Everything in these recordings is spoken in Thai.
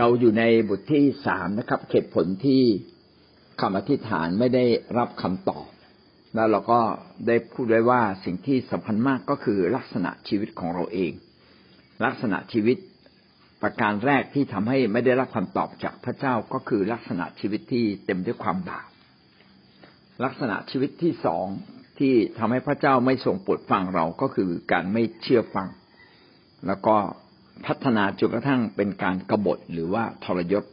เราอยู่ในบทที่สามนะครับเหตุผลที่คำอธิษฐานไม่ได้รับคำตอบ แล้วเราก็ได้พูดไว้ว่าสิ่งที่สำคัญมากก็คือลักษณะชีวิตของเราเอง ลักษณะชีวิตประการแรกที่ทำให้ไม่ได้รับคำตอบจากพระเจ้าก็คือลักษณะชีวิตที่เต็มด้วยความบาปลักษณะชีวิตที่สองที่ทำให้พระเจ้าไม่ทรงโปรดฟังเราก็คือการไม่เชื่อฟัง แล้วก็ พัฒนาจนกระทั่งเป็นการกรบฏหรือว่าทรยศ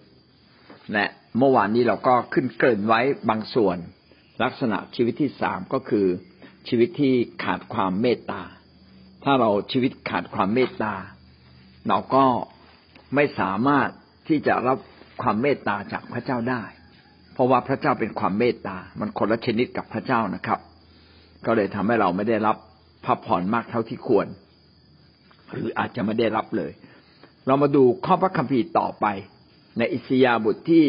และเมื่อวานนี้เราก็ขึ้นเกริ่นไว้บางส่วน ลักษณะชีวิตที่สามก็คือ ชีวิตที่ขาดความเมตตา ถ้าเราชีวิตขาดความเมตตา เราก็ไม่สามารถที่จะรับความเมตตาจากพระเจ้าได้ เพราะว่าพระเจ้าเป็นความเมตตา มันคนละชนิดกับพระเจ้านะครับ ก็เลยทำให้เราไม่ได้รับพระพรมากเท่าที่ควร หรืออาจจะไม่ได้รับเลย เรามาดูข้อพระคัมภีร์ต่อไป ในอิสยาบทที่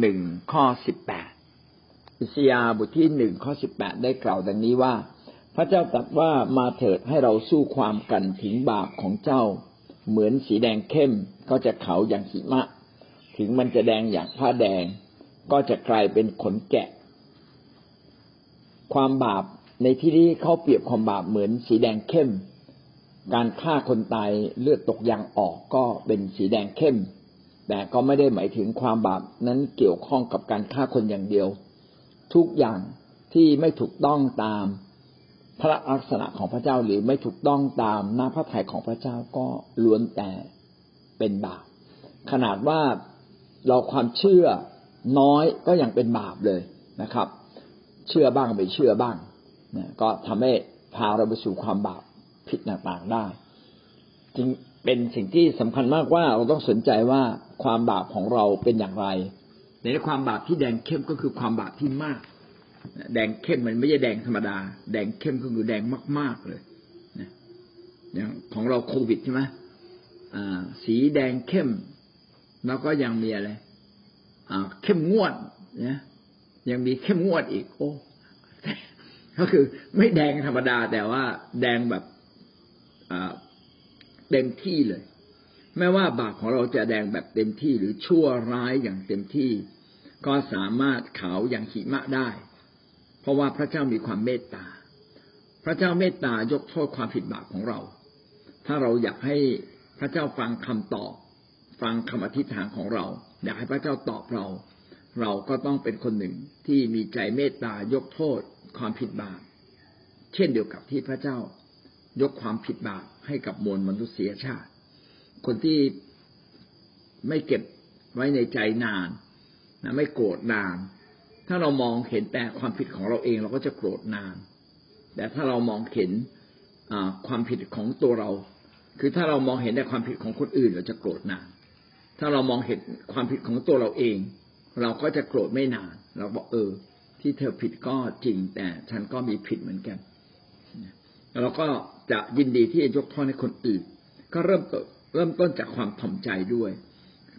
หนึ่งข้อสิบแปดอิสยาบทที่หนึ่งข้อสิบแปดได้กล่าวดังนี้ว่า พระเจ้าตรัสว่ามาเถิดให้เราสู้ความกันถึงบาปของเจ้า เหมือนสีแดงเข้มก็จะขาวอย่างหิมะ ถึงมันจะแดงอย่างผ้าแดง ก็จะกลายเป็นขนแกะ ความบาปในที่นี้เขาเปรียบความบาปเหมือนสีแดงเข้ม การฆ่าคนตายเลือดตกยางออกก็เป็นสีแดงเข้ม แต่ก็ไม่ได้หมายถึงความบาปนั้นเกี่ยวข้องกับการฆ่าคนอย่างเดียว ทุกอย่างที่ไม่ถูกต้องตามพระลักษณะของพระเจ้าหรือไม่ถูกต้องตามหน้าพระทัยของพระเจ้าก็ล้วนแต่เป็นบาป ขนาดว่าเราความเชื่อน้อยก็ยังเป็นบาปเลยนะครับ เชื่อบ้างไปเชื่อบ้างก็ทำให้พาเราไปสู่ความบาป ผิดต่างๆได้ จึงเป็นสิ่งที่สำคัญมากว่าเราต้องสนใจว่าความบาปของเราเป็นอย่างไร ในความบาปที่แดงเข้มก็คือความบาปที่มาก แดงเข้มมันไม่ใช่แดงธรรมดา แดงเข้มก็คือแดงมาก ๆเลยอย่างของเราโควิดใช่ไหมสีแดงเข้ม แล้วก็ยังมีอะไรเข้มงวดเนี่ยยังมีเข้มงวดอีก โอ้ก็คือไม่แดงธรรมดาแต่ว่าแดงแบบ เต็มที่เลย แม้ว่าบาปของเราจะแดงแบบเต็มที่หรือชั่วร้ายอย่างเต็มที่ ก็สามารถขาวอย่างหิมะได้ เพราะว่าพระเจ้ามีความเมตตา พระเจ้าเมตตายกโทษความผิดบาปของเรา ถ้าเราอยากให้พระเจ้าฟังคำตอบ ฟังคำอธิษฐานของเรา อยากให้พระเจ้าตอบเรา เราก็ต้องเป็นคนหนึ่งที่มีใจเมตตายกโทษความผิดบาปเช่นเดียวกับที่พระเจ้า ยกความผิดบาปให้กับมวลมนุษยชาติ คนที่ไม่เก็บไว้ในใจนานนะไม่โกรธนาน ถ้าเรามองเห็นแต่ความผิดของเราเองเราก็จะโกรธนาน แต่ถ้าเรามองเห็นความผิดของตัวเรา คือถ้าเรามองเห็นแต่ความผิดของคนอื่นเราจะโกรธนาน ถ้าเรามองเห็นความผิดของตัวเราเอง เราก็จะโกรธไม่นาน เราบอกเออ ที่เธอผิดก็จริงแต่ฉันก็มีผิดเหมือนกันเราก็จะยินดีที่จะยกโทษให้คนอื่น ก็เริ่มต้นเริ่มต้นจากความถ่อมใจด้วย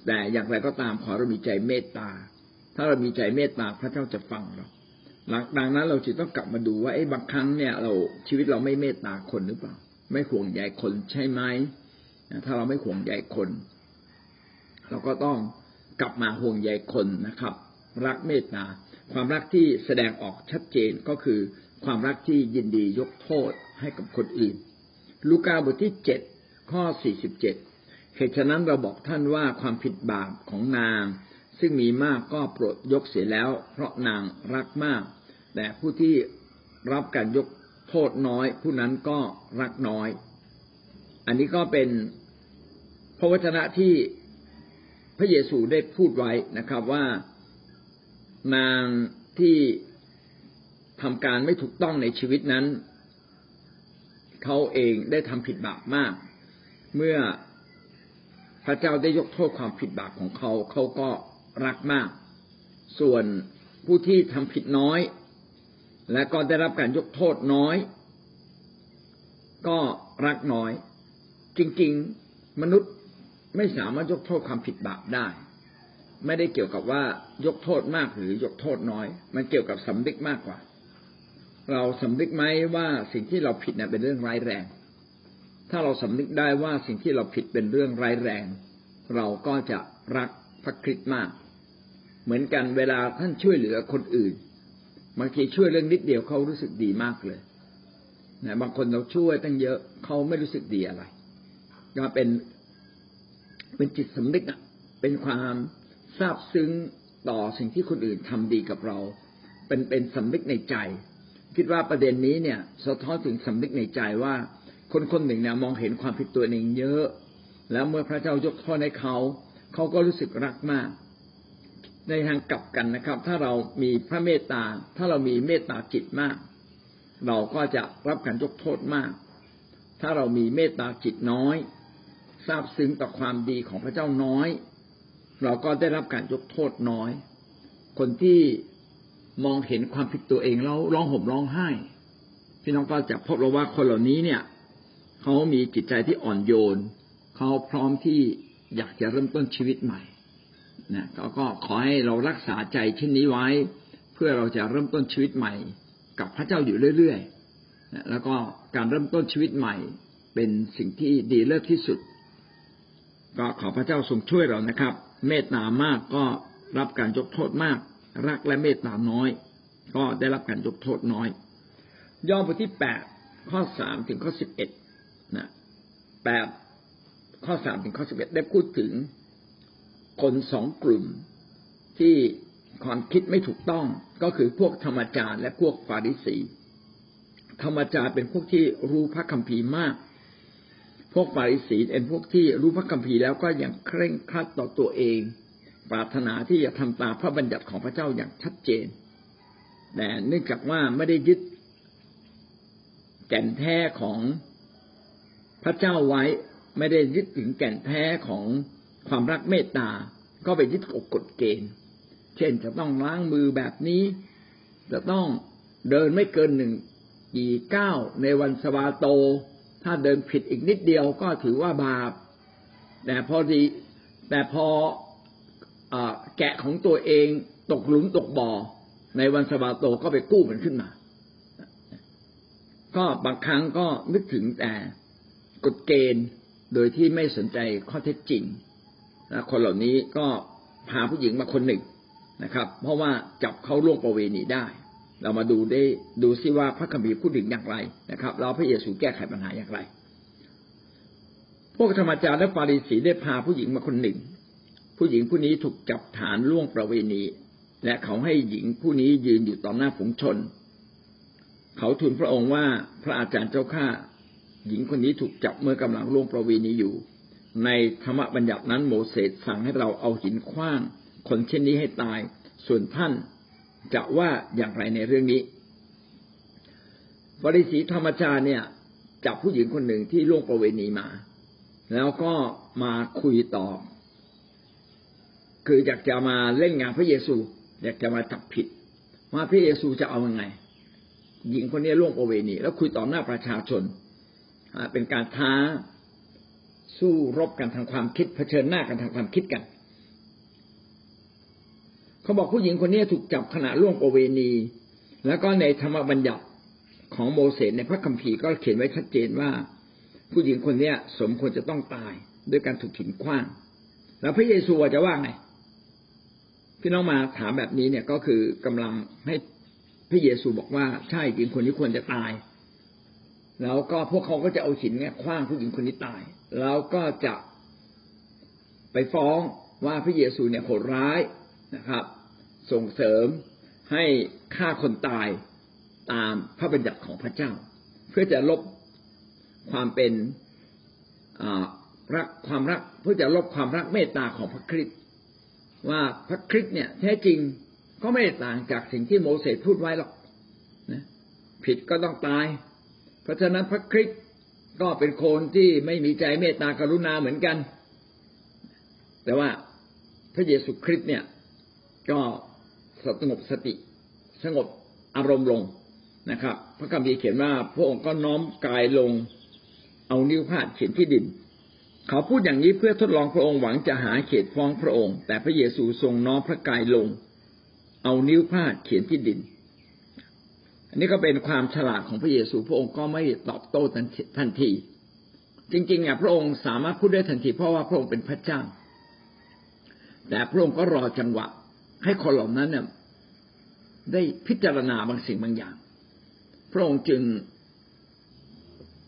แต่อย่างไรก็ตามขอเรามีใจเมตตา ถ้าเรามีใจเมตตาพระเจ้าจะฟังเราหลักดังนั้นเราจึงต้องกลับมาดูว่าไอ้บางครั้งเนี่ย เราชีวิตเราไม่เมตตาคนหรือเปล่า ไม่ห่วงใยคนใช่ไหมถ้าเราไม่ห่วงใยคน เราก็ต้องกลับมาห่วงใยคนนะครับ รักเมตตา ความรักที่แสดงออกชัดเจนก็คือ ความรักที่ยินดียกโทษให้กับคนอื่น ลูกาบทที่เจ็ดข้อสี่สิบเจ็ดเหตุฉะนั้นเราบอกท่านว่าความผิดบาปของนาง ซึ่งมีมากก็โปรดยกเสียแล้ว เพราะนางรักมาก แต่ผู้ที่รับการยกโทษน้อย ผู้นั้นก็รักน้อย อันนี้ก็เป็นพระวจนะที่พระเยซูได้พูดไว้นะครับว่า นางที่ ทำการไม่ถูกต้องในชีวิตนั้น เขาเองได้ทำผิดบาปมาก เมื่อพระเจ้าได้ยกโทษความผิดบาปของเขา เขาก็รักมาก ส่วนผู้ที่ทำผิดน้อย และก็ได้รับการยกโทษน้อย ก็รักน้อย จริงๆ มนุษย์ไม่สามารถยกโทษความผิดบาปได้ ไม่ได้เกี่ยวกับว่ายกโทษมากหรือยกโทษน้อย มันเกี่ยวกับสำนึกมากกว่า เราสำนึกไหมว่าสิ่งที่เราผิดเนี่ยเป็นเรื่องร้ายแรง ถ้าเราสำนึกได้ว่าสิ่งที่เราผิดเป็นเรื่องร้ายแรง เราก็จะรักพระคริสต์มาก เหมือนกันเวลาท่านช่วยเหลือคนอื่นบางทีช่วยเรื่องนิดเดียวเขารู้สึกดีมากเลยนะบางคนเราช่วยตั้งเยอะเขาไม่รู้สึกดีอะไรก็เป็นเป็นจิตสำนึกอะเป็นความซาบซึ้งต่อสิ่งที่คนอื่นทำดีกับเรา เป็นเป็นสำนึกในใจ คิดว่าประเด็นนี้เนี่ย สะท้อนถึงสำนึกในใจว่า คนคนหนึ่งเนี่ยมองเห็นความผิดตัวเองเยอะ แล้วเมื่อพระเจ้ายกโทษให้เขาเขาก็รู้สึกรักมาก ในทางกลับกันนะครับ ถ้าเรามีพระเมตตา ถ้าเรามีเมตตาจิตมาก เราก็จะรับการยกโทษมาก ถ้าเรามีเมตตาจิตน้อยทราบซึ้งต่อความดีของพระเจ้าน้อย เราก็ได้รับการยกโทษน้อย คนที่ มองเห็นความผิดตัวเองแล้วร้องห่มร้องไห้ พี่น้องก็จะพบเราว่าคนเหล่านี้เนี่ยเขามีจิตใจที่อ่อนโยนเขาพร้อมที่อยากจะเริ่มต้นชีวิตใหม่นะก็ขอให้เรารักษาใจเช่นนี้ไว้ เพื่อเราจะเริ่มต้นชีวิตใหม่ กับพระเจ้าอยู่เรื่อยๆนะแล้วก็การเริ่มต้นชีวิตใหม่ เป็นสิ่งที่ดีเลิศที่สุด ก็ขอพระเจ้าทรงช่วยเรานะครับ เมตตามากก็รับการยกโทษมาก รักและเมตตาน้อย ก็ได้รับการยกโทษน้อย ย่อบทที่แปดข้อสามถึงข้อสิบเอ็ดนะแปดข้อสามถึงข้อสิบเอ็ดได้พูดถึงคนสองกลุ่มที่ความคิดไม่ถูกต้องก็คือพวกธรรมจาร์และพวกฟาริสี ธรรมจาร์เป็นพวกที่รู้พระคัมภีร์มาก พวกปาริสีเป็นพวกที่รู้พระคัมภีร์แล้วก็ยังเคร่งครัดต่อตัวเอง ปรารถนาที่จะทำตามพระบัญญัติของพระเจ้าอย่างชัดเจน แต่เนื่องจากว่าไม่ได้ยึดแก่นแท้ของพระเจ้าไว้ ไม่ได้ยึดถึงแก่นแท้ของความรักเมตตา ก็ไปยึดกกฎเกณฑ์ เช่นจะต้องล้างมือแบบนี้ จะต้องเดินไม่เกินหนึ่งกี่ก้าวในวันสวาโต ถ้าเดินผิดอีกนิดเดียวก็ถือว่าบาป แต่พอดีแต่พอ แกะของตัวเองตกหลุมตกบ่อ ในวันสบาโตก็ไปกู้มันขึ้นมา ก็บางครั้งก็นึกถึงแต่กฎเกณฑ์โดยที่ไม่สนใจข้อเท็จจริงคนเหล่านี้ก็พาผู้หญิงมาคนหนึ่งนะครับ เพราะว่าจับเขาล่วงประเวณีได้ เรามาดูได้ดูซิว่าพระคัมภีร์พูดถึงอย่างไรนะครับ เราพระเยซูแก้ไขปัญหาอย่างไร พวกธรรมจารย์และฟาริสีได้พาผู้หญิงมาคนหนึ่ง ผู้หญิงผู้นี้ถูกจับฐานล่วงประเวณี และเขาให้หญิงผู้นี้ยืนอยู่ต่อหน้าฝูงชน เขาทูลพระองค์ว่าพระอาจารย์เจ้าข้าหญิงคนนี้ถูกจับเมื่อกำลังล่วงประเวณีอยู่ ในธรรมบัญญัตินั้นโมเสสสั่งให้เราเอาหินคว้าง คนเช่นนี้ให้ตาย ส่วนท่านจะว่าอย่างไรในเรื่องนี้บริสีธรรมจารเนี่ยจับผู้หญิงคนหนึ่งที่ล่วงประเวณีมา แล้วก็มาคุยต่อ คืออยากจะมาเล่นงานพระเยซู อยากจะมาจับผิดว่าพระเยซูจะเอาอยัางไงหญิงคนนี้ล่วงประเวณีแล้วคุยต่อหน้าประชาชนเป็นการท้าสู้รบกันทางความคิดเผชิญหน้ากันทางความคิดกัน เขาบอกผู้หญิงคนนี้ถูกจับขณะล่วงประเวณีแล้วก็ในธรรมบัญญัติของโมเสสในพระคัมภีร์ก็เขียนไว้ชัดเจนว่า ผู้หญิงคนเนี้ยสมควรจะต้องตายด้วยการถูกหินคว้าง แล้วพระเยซูจะว่าไง พี่น้องมาถามแบบนี้เนี่ยก็คือกำลังให้พระเยซูบอกว่าใช่หญิงคนนี้ควรจะตาย แล้วก็พวกเขาก็จะเอาหินเนี่ยคว้างผู้หญิงคนนี้ตาย แล้วก็จะไปฟ้องว่าพระเยซูเนี่ยโหดร้ายนะครับ ส่งเสริมให้ฆ่าคนตายตามพระบัญญัติของพระเจ้า เพื่อจะลบความเป็นรักความรักเพื่อจะลบความรักเมตตาของพระคริสต์ ว่าพระคริสต์เนี่ย แท้จริงก็ไม่ต่างจากสิ่งที่โมเสสพูดไว้หรอกนะผิดก็ต้องตาย เพราะฉะนั้นพระคริสต์ก็เป็นคนที่ไม่มีใจเมตตากรุณาเหมือนกัน แต่ว่าพระเยซูคริสต์เนี่ย ก็สงบสติสงบอารมณ์ลงนะครับ พระคัมภีร์เขียนว่าพระองค์ก็น้อมกายลง เอานิ้วพาดเขียนที่ดิน เขาพูดอย่างนี้เพื่อทดลองพระองค์หวังจะหาเขตฟ้องพระองค์ แต่พระเยซูทรงน้อมพระกายลง เอานิ้วพาดเขียนที่ดิน อันนี้ก็เป็นความฉลาดของพระเยซูพระองค์ก็ไม่ตอบโต้ทันที จริงๆอะพระองค์สามารถพูดได้ทันทีเพราะว่าพระองค์เป็นพระเจ้า แต่พระองค์ก็รอจังหวะ ให้คนเหล่านั้นเนี่ยได้พิจารณาบางสิ่งบางอย่าง พระองค์จึง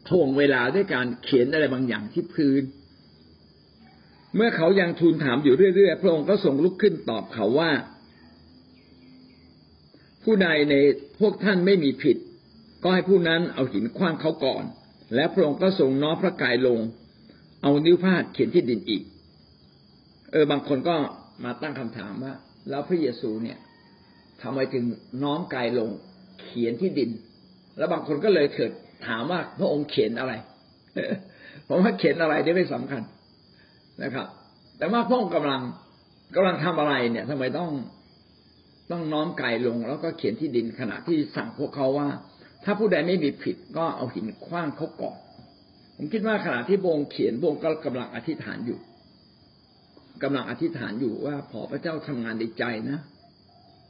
ทวงเวลาด้วยการเขียนอะไรบางอย่างที่พื้น เมื่อเขายังทูลถามอยู่เรื่อยๆ พระองค์ก็ทรงลุกขึ้นตอบเขาว่า ผู้ใดในพวกท่านไม่มีผิด ก็ให้ผู้นั้นเอาหินคว้างเขาก่อน และพระองค์ก็ทรงน้อพระกายลง เอานิ้วพาดเขียนที่ดินอีก เออบางคนก็มาตั้งคำถามว่า แล้วพระเยซูเนี่ยทำไมถึงน้อมกายลง เขียนที่ดิน แล้วบางคนก็เลยเกิดถามว่าพระองค์เขียนอะไรผมว่าเขียนอะไรนี่ไม่สำคัญ นะครับ แต่ว่าพระองค์กำลังกำลังทำอะไรเนี่ยทำไมต้องต้องน้อมกายลง แล้วก็เขียนที่ดินขณะที่สั่งพวกเขาว่า ถ้าผู้ใดไม่มีผิดก็เอาหินคว้างเขาก่อนผมคิดว่าขณะที่พระองค์เขียนพระองค์ก็กำลังอธิษฐานอยู่กำลังอธิษฐานอยู่ว่าขอพระเจ้าทำงานในใจนะ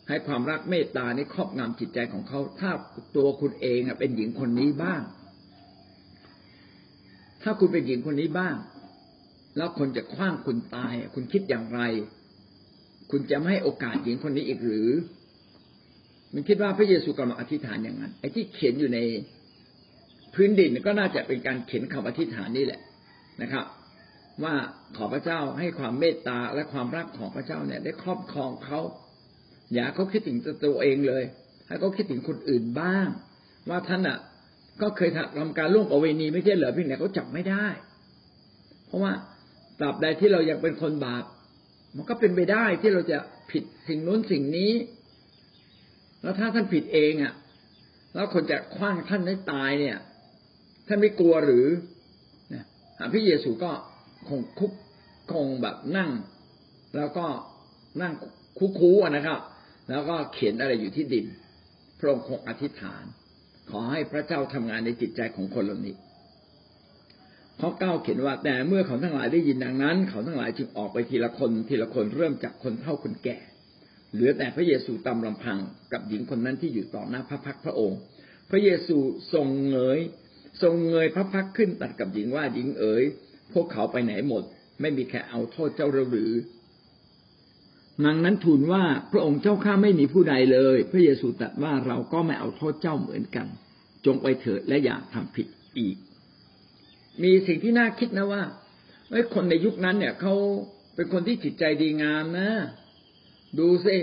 ให้ความรักเมตตาในครอบงำจิตใจของเขา ถ้าตัวคุณเองเป็นหญิงคนนี้บ้าง ถ้าคุณเป็นหญิงคนนี้บ้าง แล้วคนจะคว้างคุณตาย คุณคิดอย่างไร คุณจะไม่ให้โอกาสหญิงคนนี้อีกหรือ มันคิดว่าพระเยซูกำลังอธิษฐานอย่างนั้นไอ้ที่เขียนอยู่ในพื้นดินก็น่าจะเป็นการเขียนคำอธิษฐานนี่แหละนะครับ ว่าขอพระเจ้าให้ความเมตตาและความรักของพระเจ้าเนี่ย ได้ครอบครองเขาอย่าเขาคิดถึงตัวเองเลย ให้เขาคิดถึงคนอื่นบ้าง ว่าท่านอะ ก็เคยทำการล่วงประเวณีไม่ใช่เหรอเพียงแต่เขาจับไม่ได้ เพราะว่า ตราบใดที่เรายังเป็นคนบาป มันก็เป็นไปได้ที่เราจะผิดสิ่งนู้นสิ่งนี้ แล้วถ้าท่านผิดเองอะ แล้วคนจะคว้างท่านให้ตายเนี่ย ท่านไม่กลัวหรือนะพระเยซูก็คงคุกคงแบบนั่ง แล้วก็นั่งคุกคูนะครับ แล้วก็เขียนอะไรอยู่ที่ดิน พระองค์คงอธิษฐาน ขอให้พระเจ้าทำงานในจิตใจของคนเหล่านี้ ข้อเก้าเขียนว่าแต่เมื่อเขาทั้งหลายได้ยินดังนั้น เขาทั้งหลายจึงออกไปทีละคนทีละคนเริ่มจากคนเฒ่าคนแก่ เหลือแต่พระเยซูตามลำพังกับหญิงคนนั้นที่อยู่ต่อหน้าพระพักพระองค์ พระเยซูทรงเงยทรงเงยพระพักขึ้นตัดกับหญิงว่าหญิงเอ๋ยพวกเขาไปไหนหมด ไม่มีแค่เอาโทษเจ้าหรือนางนั้นทูลว่าพระองค์เจ้าข้าไม่มีผู้ใดเลย พระเยซูตรัสว่าเราก็ไม่เอาโทษเจ้าเหมือนกัน จงไปเถิดและอย่าทำผิดอีก มีสิ่งที่น่าคิดนะว่าไอ้คนในยุคนั้นเนี่ยเขาเป็นคนที่จิตใจดีงามนะ ดูซิ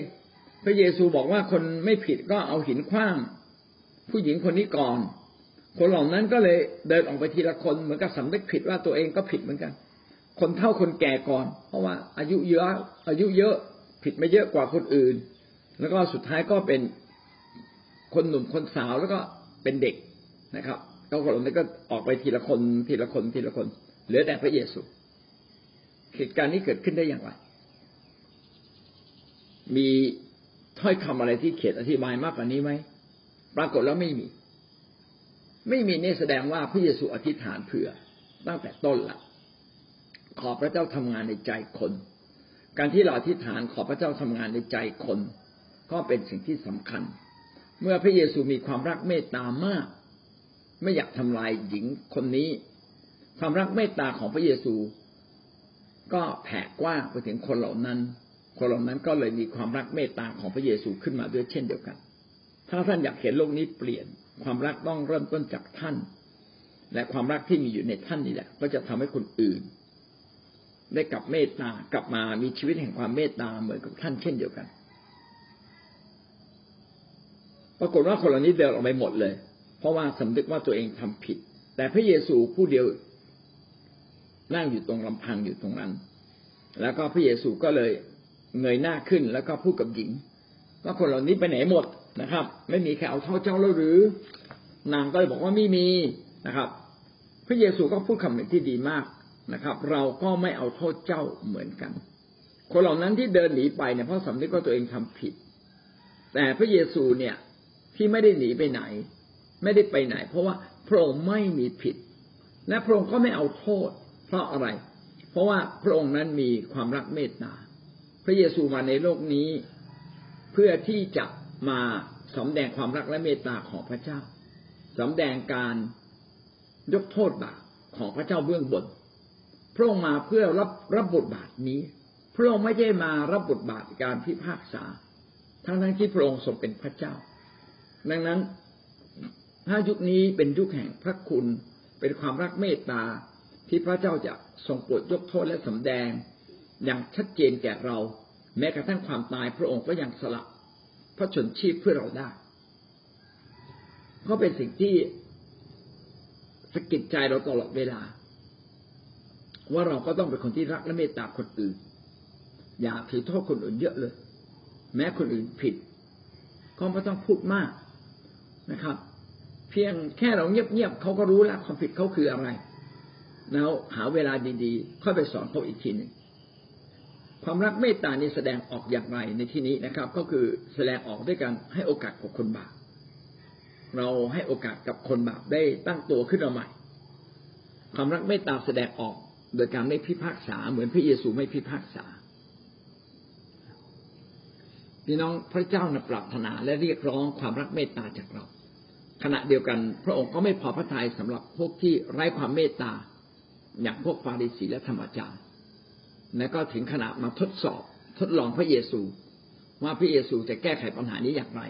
พระเยซูบอกว่าคนไม่ผิดก็เอาหินคว้าง ผู้หญิงคนนี้ก่อน คนเหล่านั้นก็เลยเดินออกไปทีละคนเหมือนกับสำนึกผิดว่าตัวเองก็ผิดเหมือนกัน คนเท่าคนแก่ก่อน เพราะว่าอายุเยอะ อายุเยอะผิดไม่เยอะกว่าคนอื่น แล้วก็สุดท้ายก็เป็นคนหนุ่มคนสาวแล้วก็เป็นเด็กนะครับ ก็คนนี้ก็ออกไปทีละคนทีละคนทีละคน เหลือแต่พระเยซูเหตุการณ์นี้เกิดขึ้นได้อย่างไร มีถ้อยคำอะไรที่เขียนอธิบายมากกว่านี้ไหมปรากฏแล้วไม่มี ไม่มีนี่แสดงว่าพระเยซูอธิษฐานเผื่อ ตั้งแต่ต้นละขอพระเจ้าทำงานในใจคน การที่เราอธิษฐานขอพระเจ้าทำงานในใจคน ก็เป็นสิ่งที่สำคัญ เมื่อพระเยซูมีความรักเมตตามาก ไม่อยากทำลายหญิงคนนี้ ความรักเมตตาของพระเยซู ก็แผ่กว้างไปถึงคนเหล่านั้น คนเหล่านั้นก็เลยมีความรักเมตตาของพระเยซูขึ้นมาด้วยเช่นเดียวกัน ถ้าท่านอยากเห็นโลกนี้เปลี่ยน ความรักต้องเริ่มต้นจากท่าน และความรักที่มีอยู่ในท่านนี่แหละ ก็จะทำให้คนอื่น ได้กลับเมตตากลับมามีชีวิตแห่งความเมตตาเหมือนกับท่านเช่นเดียวกัน ปรากฏว่าคนเหล่านี้เดินออกไปหมดเลย เพราะว่าสำนึกว่าตัวเองทำผิด แต่พระเยซูผู้เดียวนั่งอยู่ตรงลำพังอยู่ตรงนั้น แล้วก็พระเยซูก็เลยเงยหน้าขึ้นแล้วก็พูดกับหญิงว่าคนเหล่านี้ไปไหนหมดนะครับ ไม่มีใครเอาเท่าเจ้าแล้วหรือนางก็เลยบอกว่าไม่มีนะครับ พระเยซูก็พูดคำหนึ่งที่ดีมากนะครับ เราก็ไม่เอาโทษเจ้าเหมือนกัน คนเหล่านั้นที่เดินหนีไปเนี่ยเพราะสำนึกว่าตัวเองทำผิด แต่พระเยซูเนี่ยที่ไม่ได้หนีไปไหน ไม่ได้ไปไหน เพราะว่าพระองค์ไม่มีผิด และพระองค์ก็ไม่เอาโทษ เพราะอะไร เพราะว่าพระองค์นั้นมีความรักเมตตา พระเยซูมาในโลกนี้ เพื่อที่จะมาสำแดงความรักและเมตตาของพระเจ้าสำแดงการยกโทษบาปของพระเจ้าเบื้องบน พระองค์มาเพื่อรับรับบทบาทนี้ พระองค์ไม่ได้มารับบทบาทการพิพากษา ทั้งทั้งที่พระองค์ทรงเป็นพระเจ้า ดังนั้น ถ้ายุคนี้เป็นยุคแห่งพระคุณ เป็นความรักเมตตาที่พระเจ้าจะทรงโปรดยกโทษและสำแดง อย่างชัดเจนแก่เรา แม้กระทั่งความตายพระองค์ก็ยังสละพระชนชีพเพื่อเราได้ก็เป็นสิ่งที่สะกิดใจเราตลอดเวลา ว่าเราก็ต้องเป็นคนที่รักและเมตตาคนอื่น อย่าถือโทษคนอื่นเยอะเลย แม้คนอื่นผิด ก็ไม่ต้องพูดมากนะครับ เพียงแค่เราเงียบๆเขาก็รู้แล้วความผิดเขาคืออะไร แล้วหาเวลาดีๆ ค่อยไปสอนเขาอีกทีหนึ่งความรักเมตตานี้แสดงออกอย่างไรในที่นี้นะครับ ก็คือแสดงออกด้วยการให้โอกาสกับคนบาปเราให้โอกาสกับคนบาปได้ตั้งตัวขึ้นมาใหม่ ความรักเมตตาแสดงออกโดยการไม่พิพากษา เหมือนพระเยซูไม่พิพากษาพี่น้องพระเจ้านะปรารถนาและเรียกร้องความรักเมตตาจากเรา ขณะเดียวกัน พระองค์ก็ไม่พอพระทัยสำหรับพวกที่ไร้ความเมตตา อย่างพวกฟาริสีและธรรมจารย์และก็ถึงขนาดมาทดสอบ ทดลองพระเยซู ว่าพระเยซูจะแก้ไขปัญหานี้อย่างไร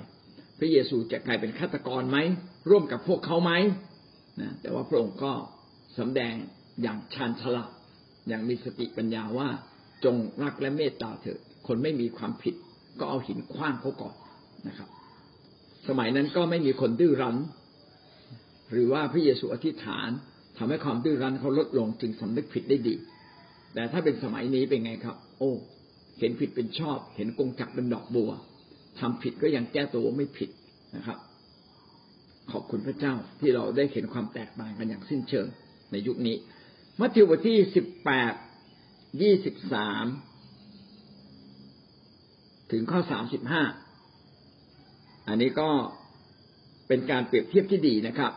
พระเยซูจะกลายเป็นฆาตกรไหมร่วมกับพวกเขาไหมนะแต่ว่าพระองค์ก็สำแดงอย่างชาญฉลาดอย่างมีสติปัญญาว่าจงรักและเมตตาเถิดคนไม่มีความผิด ก็เอาหินคว้างเขาก่อนนะครับ สมัยนั้นก็ไม่มีคนดื้อรั้น หรือว่าพระเยซูอธิษฐานทำให้ความดื้อรั้นเขาลดลงจึงสำนึกผิดได้ดี แต่ถ้าเป็นสมัยนี้เป็นไงครับ โอ้ เห็นผิดเป็นชอบ เห็นกงจักเป็นดอกบัวทำผิดก็ยังแก้ตัวไม่ผิดนะครับ ขอบคุณพระเจ้าที่เราได้เห็นความแตกต่างกันอย่างสิ้นเชิงในยุคนี้ มัทธิวบทที่สิบแปดยี่สิบสามถึงข้อสามสิบห้า อันนี้ก็เป็นการเปรียบเทียบที่ดีนะครับ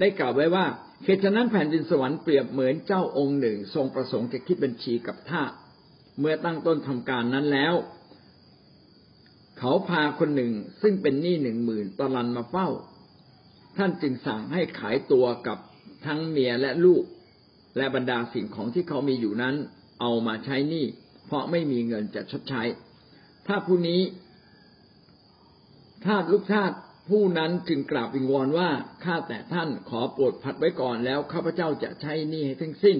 ได้กล่าวไว้ว่าเหตุฉะนั้นแผ่นดินสวรรค์เปรียบเหมือนเจ้าองค์หนึ่ง ทรงประสงค์จะคิดบัญชีกับท่าเมื่อตั้งต้นทำการนั้นแล้ว เขาพาคนหนึ่งซึ่งเป็นหนี้หนึ่งหมื่นตลันมาเฝ้า ท่านจึงสั่งให้ขายตัวกับทั้งเมียและลูก และบรรดาสิ่งของที่เขามีอยู่นั้น เอามาใช้หนี้เพราะไม่มีเงินจะชดใช้ ถ้าผู้นี้ ทาสลูกทาสผู้นั้นจึงกราบวิงวอนว่าข้าแต่ท่านขอโปรดผัดไว้ก่อนแล้วข้าพเจ้าจะใช้หนี้ให้ทั้งสิ้น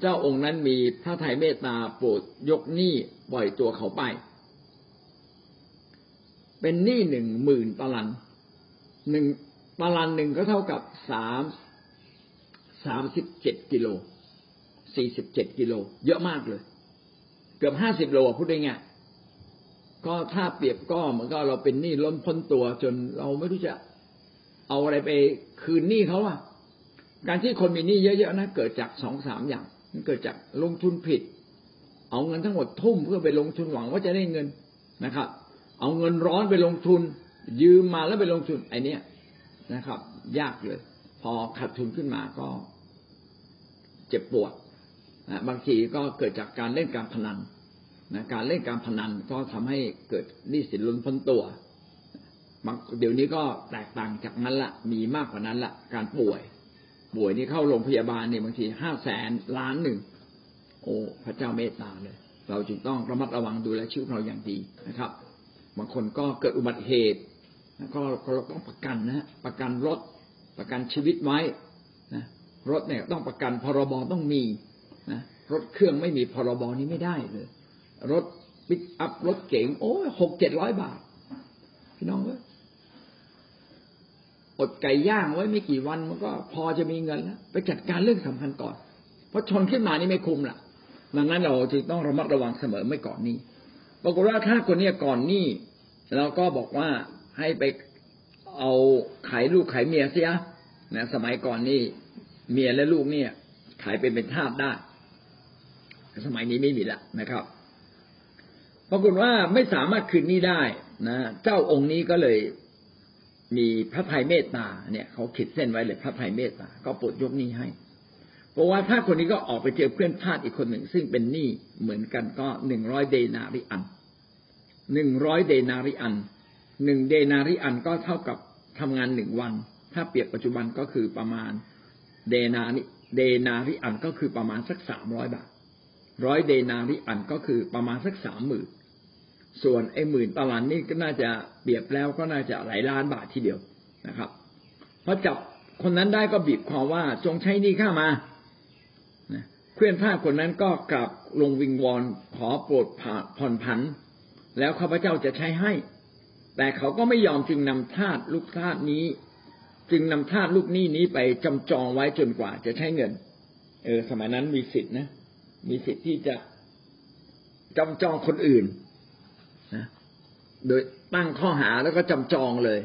เจ้าองค์นั้นมีพระทัยเมตตาโปรดยกหนี้ปล่อยตัวเขาไป เป็นหนี้หนึ่งหมื่นตลันหนึ่งตลันหนึ่งก็เท่ากับสามสามสิบเจ็ดกิโลสี่สิบเจ็ดกิโล เยอะมากเลย เกือบห้าสิบโลพูดได้ไง ก็ถ้าเปรียบก็เหมือนกับเราเป็นหนี้ล้นพ้นตัวจนเราไม่รู้จะเอาอะไรไปคืนหนี้เขาอะการที่คนมีหนี้เยอะๆนะเกิดจากสองสามอย่าง มันเกิดจากลงทุนผิด เอาเงินทั้งหมดทุ่มเพื่อไปลงทุนหวังว่าจะได้เงินนะครับ เอาเงินร้อนไปลงทุน ยืมมาแล้วไปลงทุนไอ้นี่นะครับ ยากเลย พอขาดทุนขึ้นมาก็เจ็บปวดนะบางทีก็เกิดจากการเล่นการพนัน นะการเล่นการพนันก็ทำให้เกิดหนี้สินล้นพ้นตัวเดี๋ยวนี้ก็แตกต่างจากนั้นละมีมากกว่านั้นละการป่วย ป่วยนี่เข้าโรงพยาบาลเนี่ยบางทีห้าแสนล้านหนึ่งโอ้พระเจ้าเมตตาเลย เราจึงต้องระมัดระวังดูแลชีวิตเราอย่างดีนะครับ บางคนก็เกิดอุบัติเหตุก็เราต้องประกันนะประกันรถประกันชีวิตไว้นะรถเนี่ยต้องประกันพรบต้องมีนะรถเครื่องไม่มีพรบนี้ไม่ได้เลย รถปิกอัพรถเก๋งโอ้ยหกเจ็ดร้อยบาท พี่น้องเอ้ยอดไก่ย่างไว้ไม่กี่วันมันก็พอจะมีเงินแล้วไปจัดการเรื่องสำคัญก่อน เพราะชนขึ้นมานี่ไม่คุ้มล่ะ ดังนั้นเราจึงต้องระมัดระวังเสมอไม่ก่อนนี้ปรากฏว่าถ้าคนนี้ก่อนนี้เราก็บอกว่าให้ไปเอาขายลูกขายเมียเสียนะสมัยก่อนนี่เมียและลูกเนี่ย ขายเป็นเป็นทาสได้ สมัยนี้ไม่มีละนะครับ ปรากฏว่าไม่สามารถคืนนี้ได้นะเจ้าองค์นี้ก็เลยมีพระทัยเมตตาเนี่ยเขาขีดเส้นไว้เลยพระทัยเมตตาก็ปลดยกหนี้ให้เพราะว่าถ้าคนนี้ก็ออกไปเจอเพื่อนทาสอีกคนหนึ่ง ซึ่งเป็นหนี้เหมือนกันก็หนึ่งร้อยเดนาริอันหนึ่งร้อยเดนาริอันหนึ่งเดนาริอันก็เท่ากับทำงานหนึ่งวัน ถ้าเปรียบปัจจุบันก็คือประมาณเดนาเดนาริอันก็คือประมาณสักสามร้อยบาท ร้อยเดนาริอันก็คือประมาณสักสามหมื่นส่วนไอ้หมื่นตลันนี่ก็น่าจะเปรียบแล้วก็น่าจะหลายล้านบาททีเดียวนะครับพอจับคนนั้นได้ก็บีบคอว่าจงใช้นี่ข้ามาเพื่อนท่าคนนั้นก็กลับลงวิงวอนขอโปรดผ่อนผัน แล้วข้าพเจ้าจะใช้ให้ แต่เขาก็ไม่ยอมจึงนำทาสลูกทาสนี้ จึงนำทาสลูกหนี้นี้ไปจำจองไว้จนกว่าจะใช้เงิน เออ สมัยนั้นมีสิทธินะ มีสิทธิ์ที่จะจำจองคนอื่นนะโดยตั้งข้อหาแล้วก็จำจองเลย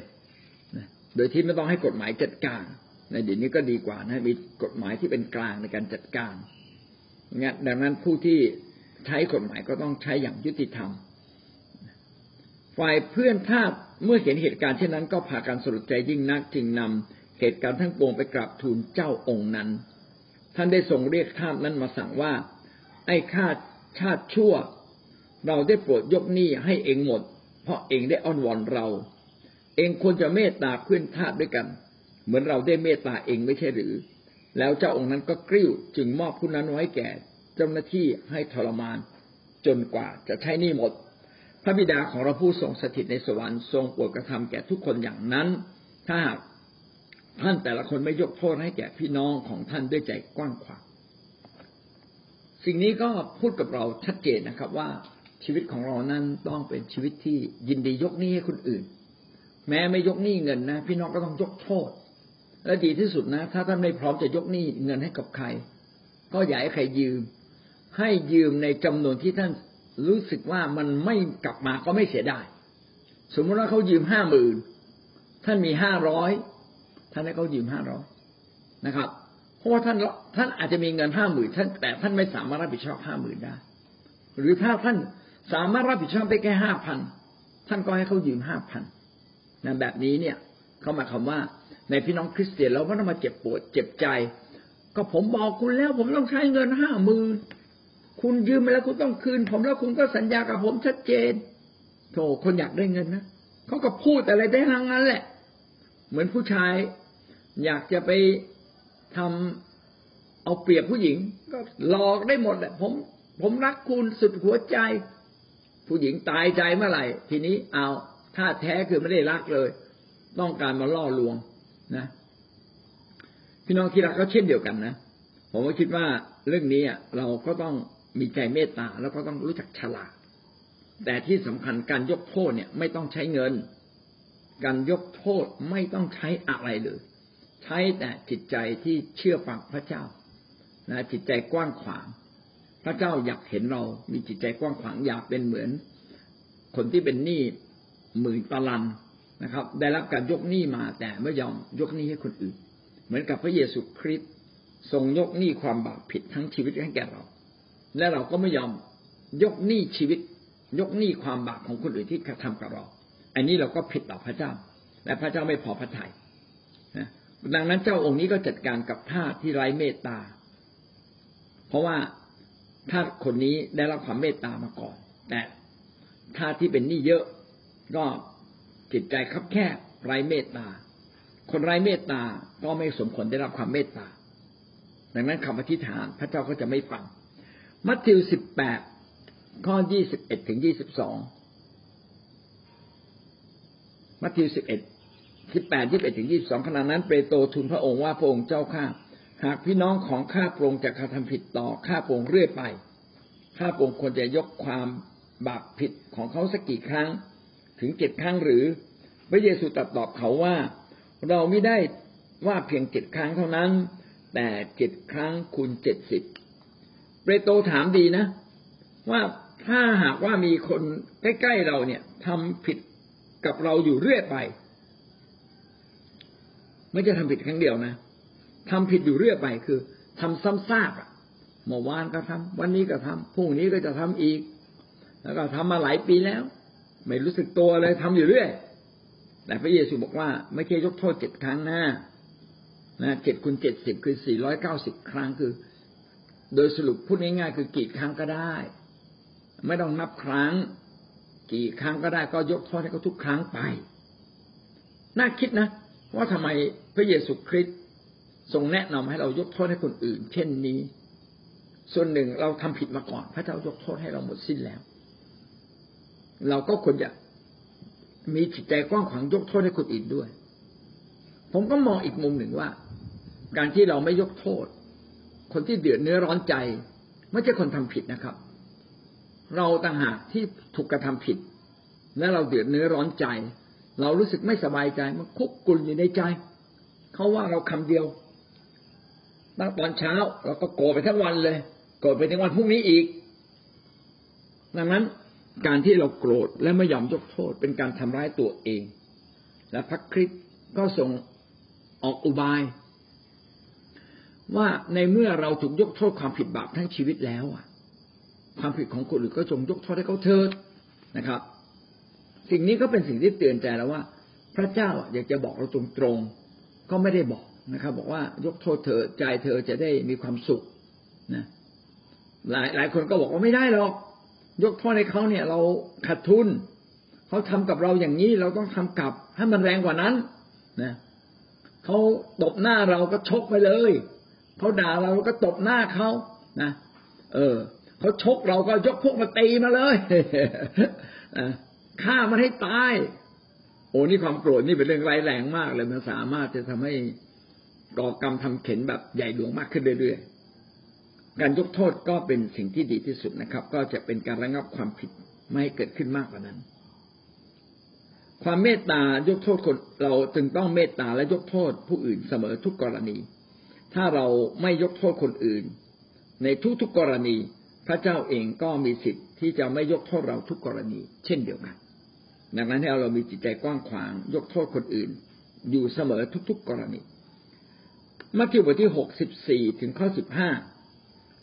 นะโดยที่ไม่ต้องให้กฎหมายจัดการในเดี๋ยวนี้ก็ดีกว่านะมีกฎหมายที่เป็นกลางในการจัดการงั้นดังนั้นผู้ที่ใช้กฎหมายก็ต้องใช้อย่างยุติธรรม ฝ่ายเพื่อนทาสเมื่อเห็นเหตุการณ์เช่นนั้น ก็พากันสลดใจยิ่งนักจึงนำเหตุการณ์ทั้งปวงไปกราบทูลเจ้าองค์นั้น ท่านได้ทรงเรียกทาสนั้นมาสั่งว่า ไอ้ข้าชาติชั่ว เราได้โปรดยกหนี้ให้เองหมด เพราะเองได้อ้อนวอนเรา เองควรจะเมตตาเพื่อนทาสด้วยกัน เหมือนเราได้เมตตาเองไม่ใช่หรือ แล้วเจ้าองค์นั้นก็กริ้วจึงมอบผู้นั้นไว้แก่ เจ้าหน้าที่ให้ทรมาน จนกว่าจะใช้นี่หมด พระบิดาของเราผู้ทรงสถิตในสวรรค์ทรงโปรดกระทำแก่ทุกคนอย่างนั้น ถ้าหากท่านแต่ละคนไม่ยกโทษให้แก่พี่น้องของท่านด้วยใจกว้างขวาง สิ่งนี้ก็พูดกับเราชัดเจนนะครับว่าชีวิตของเรานั้นต้องเป็นชีวิตที่ยินดียกหนี้ให้คนอื่น แม้ไม่ยกหนี้เงินนะ พี่น้องก็ต้องยกโทษ และดีที่สุดนะ ถ้าท่านไม่พร้อมจะยกหนี้เงินให้กับใคร ก็อย่าให้ใครยืม ให้ยืมในจำนวนที่ท่านรู้สึกว่ามันไม่กลับมาก็ไม่เสียดายสมมติว่าเขายืมห้าหมื่นท่านมีห้าร้อยท่านให้เขายืมห้าร้อยนะครับ เพราะว่าท่านท่านอาจจะมีเงินห้าหมื่นท่านแต่ท่านไม่สามารถรับผิดชอบห้าหมื่นได้ หรือถ้าท่านสามารถรับผิดชอบได้แค่ห้าพันท่านก็ให้เขายืมห้าพันนะแบบนี้เนี่ยเขาหมายความว่าในพี่น้องคริสเตียนเราไม่ต้องมาเจ็บปวดเจ็บใจ ก็ผมบอกคุณแล้ว ผมต้องใช้เงินห้าหมื่นคุณยืมไปแล้วคุณต้องคืน ผมแล้วคุณก็สัญญากับผมชัดเจนโธ่คนอยากได้เงินนะเขาก็พูดอะไรได้ทั้งนั้นแหละ เหมือนผู้ชายอยากจะไป ทำเอาเปรียบผู้หญิง ก็หลอกได้หมดแหละผม ผมรักคุณสุดหัวใจ ผู้หญิงตายใจเมื่อไหร่ ทีนี้เอาถ้าแท้คือไม่ได้รักเลย ต้องการมาล่อลวงนะพี่น้องที่รักก็เช่นเดียวกันนะผมก็คิดว่าเรื่องนี้เราก็ต้องมีใจเมตตาแล้วก็ต้องรู้จักฉลาด แต่ที่สำคัญการยกโทษเนี่ย ไม่ต้องใช้เงิน การยกโทษไม่ต้องใช้อะไรเลย ใช้แต่จิตใจที่เชื่อฟังพระเจ้านะจิตใจกว้างขวาง พระเจ้าอยากเห็นเรา มีจิตใจกว้างขวางอยากเป็นเหมือน คนที่เป็นหนี้หมื่นตะลันนะครับ ได้รับการยกหนี้มาแต่ไม่ยอมยกหนี้ให้คนอื่น เหมือนกับพระเยซูคริสต์ทรงยกหนี้ความบาปผิดทั้งชีวิตให้แก่เรา และเราก็ไม่ยอมยกหนี้ชีวิต ยกหนี้ความบาปของคนอื่นที่กระทำกับเรา อันนี้เราก็ผิดต่อพระเจ้า และพระเจ้าไม่พอพระทยัย ดังนั้นเจ้าองค์นี้ก็จัดการกับทาสที่ไร้เมตตา เพราะว่าทาสคนนี้ได้รับความเมตตามาก่อน แต่ทาสที่เป็นหนี้เยอะก็จิตใจคับแคบไร้เมตตา คนไร้เมตตาก็ไม่สมควรได้รับความเมตตา ดังนั้นคำอธิษฐานพระเจ้าก็จะไม่ฟัง มัทธิวสิบแปดข้อยี่สิบเอ็ดถึงยี่สิบสองมัทธิวสิบเอ็ด สิบแปดยี่สิบเอ็ดถึงยี่สิบสองขณะนั้นเปโตรทูลพระองค์ว่าพระองค์เจ้าข้าหากพี่น้องของข้าพระองค์จะกระทำผิดต่อข้าพระองค์เรื่อยไป ข้าพระองค์ควรจะยกความบาปผิดของเขาสักกี่ครั้ง ถึงเจ็ดครั้งหรือ พระเยซูตรัสตอบเขาว่า เราไม่ได้ว่าเพียงเจ็ดครั้งเท่านั้น แต่เจ็ดครั้งคูณเจ็ดสิบเปโตรถามดีนะ ว่าถ้าหากว่ามีคนใกล้ๆเราเนี่ยทำผิดกับเราอยู่เรื่อยไป ไม่จะทำผิดครั้งเดียวนะทำผิดอยู่เรื่อยไปคือทำซ้ำซากอะเมื่อวานก็ทำวันนี้ก็ทำพรุ่งนี้ก็จะทำอีก แล้วก็ทำมาหลายปีแล้ว ไม่รู้สึกตัวเลยทำอยู่เรื่อย แต่พระเยซูบอกว่า ไม่ใช่ยกโทษเจ็ดครั้งน้านะเจ็ดคูณเจ็ดสิบคือสี่ร้อยเก้าสิบครั้งคือ โดยสรุปพูดง่ายๆคือกี่ครั้งก็ได้ ไม่ต้องนับครั้ง กี่ครั้งก็ได้ก็ยกโทษให้เขาทุกครั้งไป น่าคิดนะว่าทำไม พระเยซูคริสต์ทรงแนะนำให้เรายกโทษให้คนอื่น เช่นนี้ ส่วนหนึ่งเราทำผิดมาก่อน พระเจ้ายกโทษให้เราหมดสิ้นแล้ว เราก็ควรจะมีจิตใจกว้างขวางยกโทษให้คนอื่นด้วย ผมก็มองอีกมุมหนึ่งว่า การที่เราไม่ยกโทษ คนที่เดือดเนื้อร้อนใจ ไม่ใช่คนทำผิดนะครับ เราต่างหากที่ถูกกระทำผิด และเราเดือดเนื้อร้อนใจ เรารู้สึกไม่สบายใจมันคุกกุ่นอยู่ในใจ เขาว่าเราคำเดียวตั้งตอนเช้า เราก็โกรธไปทั้งวันเลย โกรธไปถึงวันพรุ่งนี้อีก ดังนั้นการที่เราโกรธและไม่ยอมยกโทษ เป็นการทำร้ายตัวเอง และพระคริสต์ก็ส่งออกอุบาย ว่าในเมื่อเราถูกยกโทษความผิดบาปทั้งชีวิตแล้วอะความผิดของคนอื่นก็จงยกโทษให้เขาเถิดนะครับ สิ่งนี้ก็เป็นสิ่งที่เตือนใจแล้วว่า พระเจ้าอยากจะบอกเราตรงๆ ก็ไม่ได้บอกนะครับ บอกว่ายกโทษเธอใจเธอจะได้มีความสุขนะหลายหลายคนก็บอกว่าไม่ได้หรอก ยกโทษให้เขาเนี่ย เราขาดทุนเขาทำกับเราอย่างนี้เราต้องทำกลับให้มันแรงกว่านั้นนะเขาตบหน้าเราก็ชกไปเลยเขาด่าเราก็ตบหน้าเขานะเออเขาชกเราก็ยกพวกมาตีมาเลยฆ่ามันให้ตาย โอ้นี่ความโกรธนี่เป็นเรื่องร้ายแรงมากเลยมันสามารถจะทำให้ก่อกรรมทำเข็นแบบใหญ่หลวงมากขึ้นเรื่อยๆ การยกโทษก็เป็นสิ่งที่ดีที่สุดนะครับ ก็จะเป็นการระงับความผิดไม่ให้เกิดขึ้นมากกว่านั้น ความเมตตายกโทษคนเราจึงต้องเมตตาและยกโทษผู้อื่นเสมอทุกกรณี ถ้าเราไม่ยกโทษคนอื่น ในทุกๆกรณี พระเจ้าเองก็มีสิทธิ์ที่จะไม่ยกโทษเราทุกกรณี เช่นเดียวกัน ดังนั้นให้เรามีจิตใจกว้างขวาง ยกโทษคนอื่น อยู่เสมอทุก ๆกรณีมัทธิวบทที่หกสิบสี่ถึงข้อสิบห้า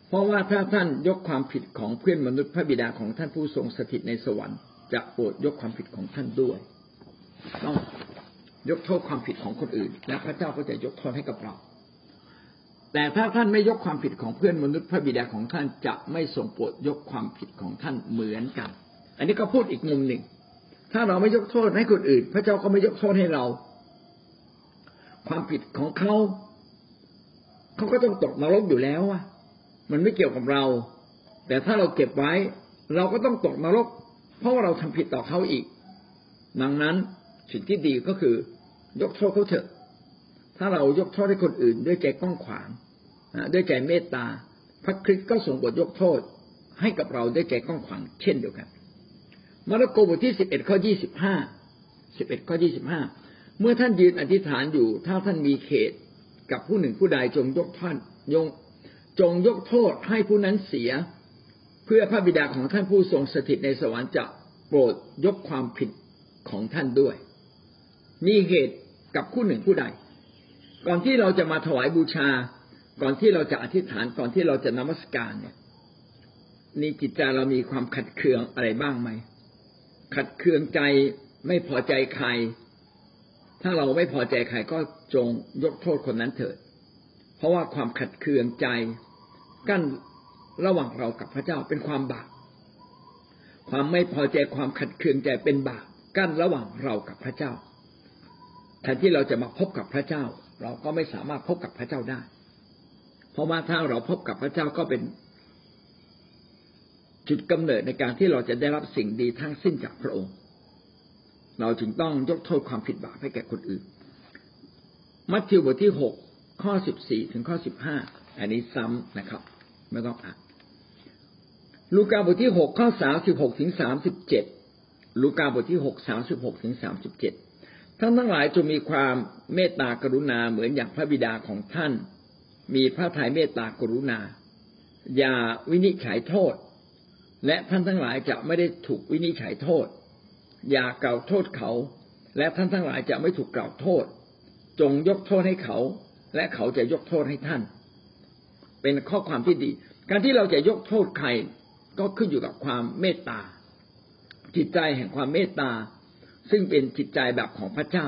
เพราะว่าถ้าท่านยกความผิดของเพื่อนมนุษย์พระบิดาของท่านผู้ทรงสถิตในสวรรค์จะโปรดยกความผิดของท่านด้วย ต้องยกโทษความผิดของคนอื่น และพระเจ้าก็จะยกโทษให้กับเรา แต่ถ้าท่านไม่ยกความผิดของเพื่อนมนุษย์พระบิดาของท่านจะไม่ทรงโปรดยกความผิดของท่านเหมือนกัน อันนี้ก็พูดอีกมุมหนึ่ง ถ้าเราไม่ยกโทษให้คนอื่น พระเจ้าก็ไม่ยกโทษให้เรา ความผิดของเขาเขาก็ต้องตกนรกอยู่แล้วอะ มันไม่เกี่ยวกับเรา แต่ถ้าเราเก็บไว้ เราก็ต้องตกนรก เพราะว่าเราทำผิดต่อเขาอีก ดังนั้นสิ่งที่ดีก็คือยกโทษเขาเถอะ ถ้าเรายกโทษให้คนอื่น ด้วยใจกว้างขวางด้วยใจเมตตา พระคริสต์ก็ส่งบทยกโทษให้กับเราด้วยใจกว้างขวางเช่นเดียวกัน มาระโกบทที่สิบเอ็ดข้อยี่สิบห้าสิบเอ็ดข้อยี่สิบห้าเมื่อท่านยืนอธิษฐานอยู่ ถ้าท่านมีเขตกับผู้หนึ่งผู้ใดจงยกท่านยงจงยกโทษให้ผู้นั้นเสีย เพื่อพระบิดาของท่านผู้ทรงสถิตในสวรรค์จะโปรดยกความผิดของท่านด้วย มีเหตุกับผู้หนึ่งผู้ใด ก่อนที่เราจะมาถวายบูชา ก่อนที่เราจะอธิษฐานก่อนที่เราจะนมัสการเนี่ยนี่จิตใจเรามีความขัดเคืองอะไรบ้างไหม ขัดเคืองใจไม่พอใจใคร ถ้าเราไม่พอใจใครก็จงยกโทษคนนั้นเถิด เพราะว่าความขัดเคืองใจ กั้นระหว่างเรากับพระเจ้าเป็นความบาปความไม่พอใจความขัดเคืองใจเป็นบาปกั้นระหว่างเรากับพระเจ้าแทนที่เราจะมาพบกับพระเจ้า เราก็ไม่สามารถพบกับพระเจ้าได้ เพราะว่าถ้าเราพบกับพระเจ้าก็เป็น จุดกำเนิดในการที่เราจะได้รับสิ่งดีทั้งสิ้นจากพระองค์ เราจึงต้องยกโทษความผิดบาปให้แก่คนอื่น มัทธิวบทที่หกข้อสิบสี่ถึงข้อสิบห้าอันนี้ซ้ำนะครับ ไม่ต้องอ่านลูกาบทที่หกข้อสามสิบหกถึงสามสิบเจ็ดลูกาบทที่หกสามสิบหกถึงสามสิบเจ็ดท่านทั้งหลายจงมีความเมตตากรุณาเหมือนอย่างพระบิดาของท่าน มีพระทัยเมตตากรุณา อย่าวินิจฉัยโทษ และท่านทั้งหลายจะไม่ได้ถูกวินิจฉัยโทษ อย่ากล่าวโทษเขา และท่านทั้งหลายจะไม่ถูกกล่าวโทษ จงยกโทษให้เขา และเขาจะยกโทษให้ท่าน เป็นข้อความที่ดี การที่เราจะยกโทษใครก็ขึ้นอยู่กับความเมตตา จิตใจแห่งความเมตตา ซึ่งเป็นจิตใจแบบของพระเจ้า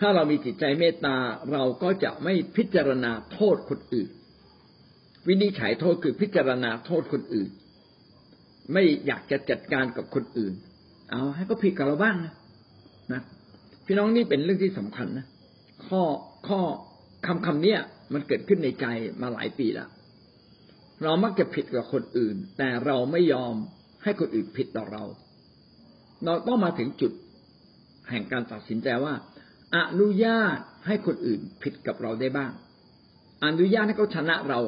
ถ้าเรามีจิตใจเมตตาเราก็จะไม่พิจารณาโทษคนอื่น วินิจฉัยโทษคือพิจารณาโทษคนอื่น ไม่อยากจะจัดการกับคนอื่น เอาให้ก็ผิดกับเราบ้างนะนะพี่น้องนี่เป็นเรื่องที่สำคัญนะข้อข้อคำคำเนี้ยมันเกิดขึ้นในใจมาหลายปีแล้วเรามักจะผิดกับคนอื่น แต่เราไม่ยอมให้คนอื่นผิดต่อเรา เราต้องมาถึงจุดแห่งการตัดสินใจว่า อนุญาตให้คนอื่นผิดกับเราได้บ้าง อนุญาตให้เขาชนะเรา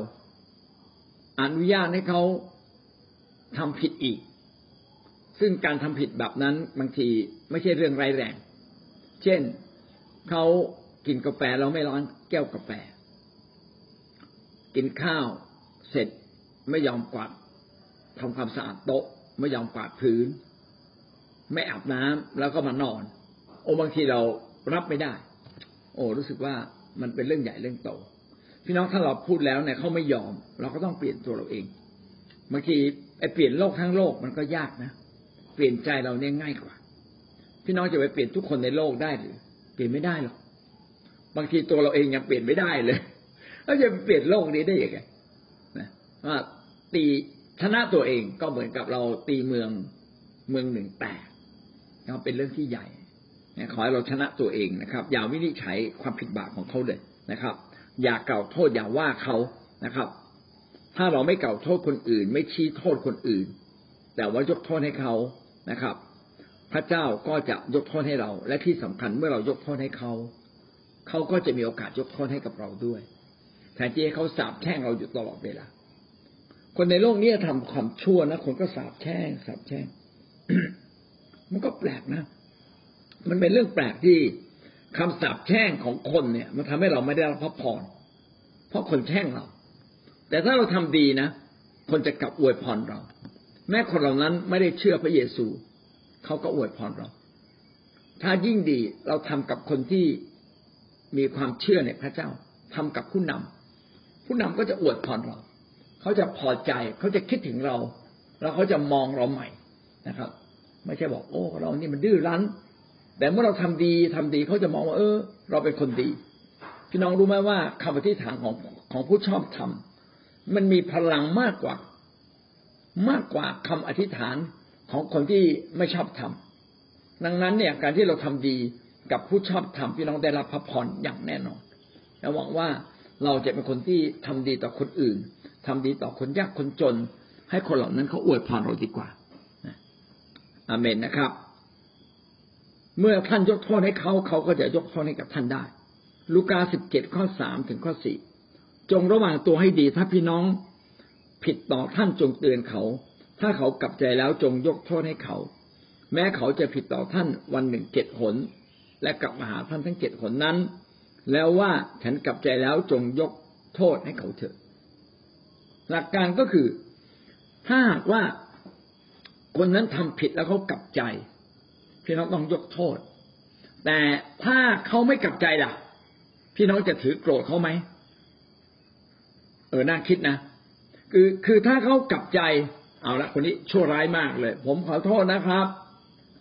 อนุญาตให้เขา ทำผิดอีก ซึ่งการทำผิดแบบนั้นบางทีไม่ใช่เรื่องร้ายแรง เช่นเขากินกาแฟเราไม่ร้อนแก้วกาแฟ กินข้าวเสร็จไม่ยอมกวาดทำความสะอาดโต๊ะ ไม่ยอมกวาดพื้น ไม่อาบน้ำแล้วก็มานอน โอ้บางทีเรารับไม่ได้ โอ้รู้สึกว่ามันเป็นเรื่องใหญ่เรื่องโต พี่น้องถ้าเราพูดแล้วเนี่ยเขาไม่ยอม เราก็ต้องเปลี่ยนตัวเราเองบางที ไอ้เปลี่ยนโลกทั้งโลกมันก็ยากนะ เปลี่ยนใจเราเนี่ยง่ายกว่า พี่น้องจะไปเปลี่ยนทุกคนในโลกได้หรือเปลี่ยนไม่ได้หรอก บางทีตัวเราเองยังเปลี่ยนไม่ได้เลย แล้วจะเปลี่ยนโลกนี้ได้ยังไงนะว่าตีชนะตัวเองก็เหมือนกับเราตีเมืองเมืองหนึ่งแตกก็เป็นเรื่องที่ใหญ่ขอให้เราชนะตัวเองนะครับ อย่าวินิจฉัยความผิดบาปของเขาเลยนะครับ อย่ากล่าวโทษอย่าว่าเขานะครับ ถ้าเราไม่เก่าโทษคนอื่น ไม่ชี้โทษคนอื่น แต่ว่ายกโทษให้เขานะครับ พระเจ้าก็จะยกโทษให้เรา และที่สำคัญเมื่อเรายกโทษให้เขา เขาก็จะมีโอกาสยกโทษให้กับเราด้วยแทนที่ให้เขาสาบแช่งเราอยู่ตลอดเวลาคนในโลกนี้ทำความชั่วนะคนก็สาบแช่งสาบแช่งมันก็แปลกนะ มันเป็นเรื่องแปลกที่คำสาบแช่งของคนเนี่ย มันทำให้เราไม่ได้รับพระพรเพราะคนแช่งเรา แต่ถ้าเราทำดีนะ คนจะกลับอวยพรเรา แม้คนเหล่านั้นไม่ได้เชื่อพระเยซู เขาก็อวยพรเรา ถ้ายิ่งดีเราทำกับคนที่มีความเชื่อในพระเจ้าทำกับผู้นำผู้นำก็จะอวดพรเรา เขาจะพอใจ เขาจะคิดถึงเรา แล้วเขาจะมองเราใหม่นะครับ ไม่ใช่บอกโอ้เรานี่มันดื้อรั้น แต่เมื่อเราทำดีทำดีเขาจะมองว่า เออ เราเป็นคนดี พี่น้องรู้ไหมว่าคำอธิษฐานของของผู้ชอบทำมั มันมีพลังมากกว่า มากกว่าคำอธิษฐานของคนที่ไม่ชอบทำดังนั้นเนี่ย การที่เราทำดีกับผู้ชอบธรรมพี่น้องได้รับพระพรอย่างแน่นอนและหวังว่าเราจะเป็นคนที่ทำดีต่อคนอื่นทำดีต่อคนยากคนจน ให้คนเหล่านั้นเขาอวยพรเราดีกว่าอาเมนนะครับ เมื่อท่านยกโทษให้เขาเขาก็จะยกโทษให้กับท่านได้ ลูกาสิบเจ็ดข้อสามถึงข้อสี่ จงระวังตัวให้ดีถ้าพี่น้องผิดต่อท่านจงเตือนเขา ถ้าเขากลับใจแล้วจงยกโทษให้เขา แม้เขาจะผิดต่อท่านวันหนึ่งเจ็ดหน และกลับมาหาท่านทั้งเจ็ดคนนั้น แล้วว่าฉันกลับใจแล้วจงยกโทษให้เขาเถอะ หลักการก็คือ ถ้าหากว่าคนนั้นทำผิดแล้วเขากลับใจ พี่น้องต้องยกโทษ แต่ถ้าเขาไม่กลับใจล่ะ พี่น้องจะถือโกรธเขาไหม เออน่าคิดนะ คือคือถ้าเขากลับใจ เอาละคนนี้ชั่วร้ายมากเลย ผมขอโทษนะครับ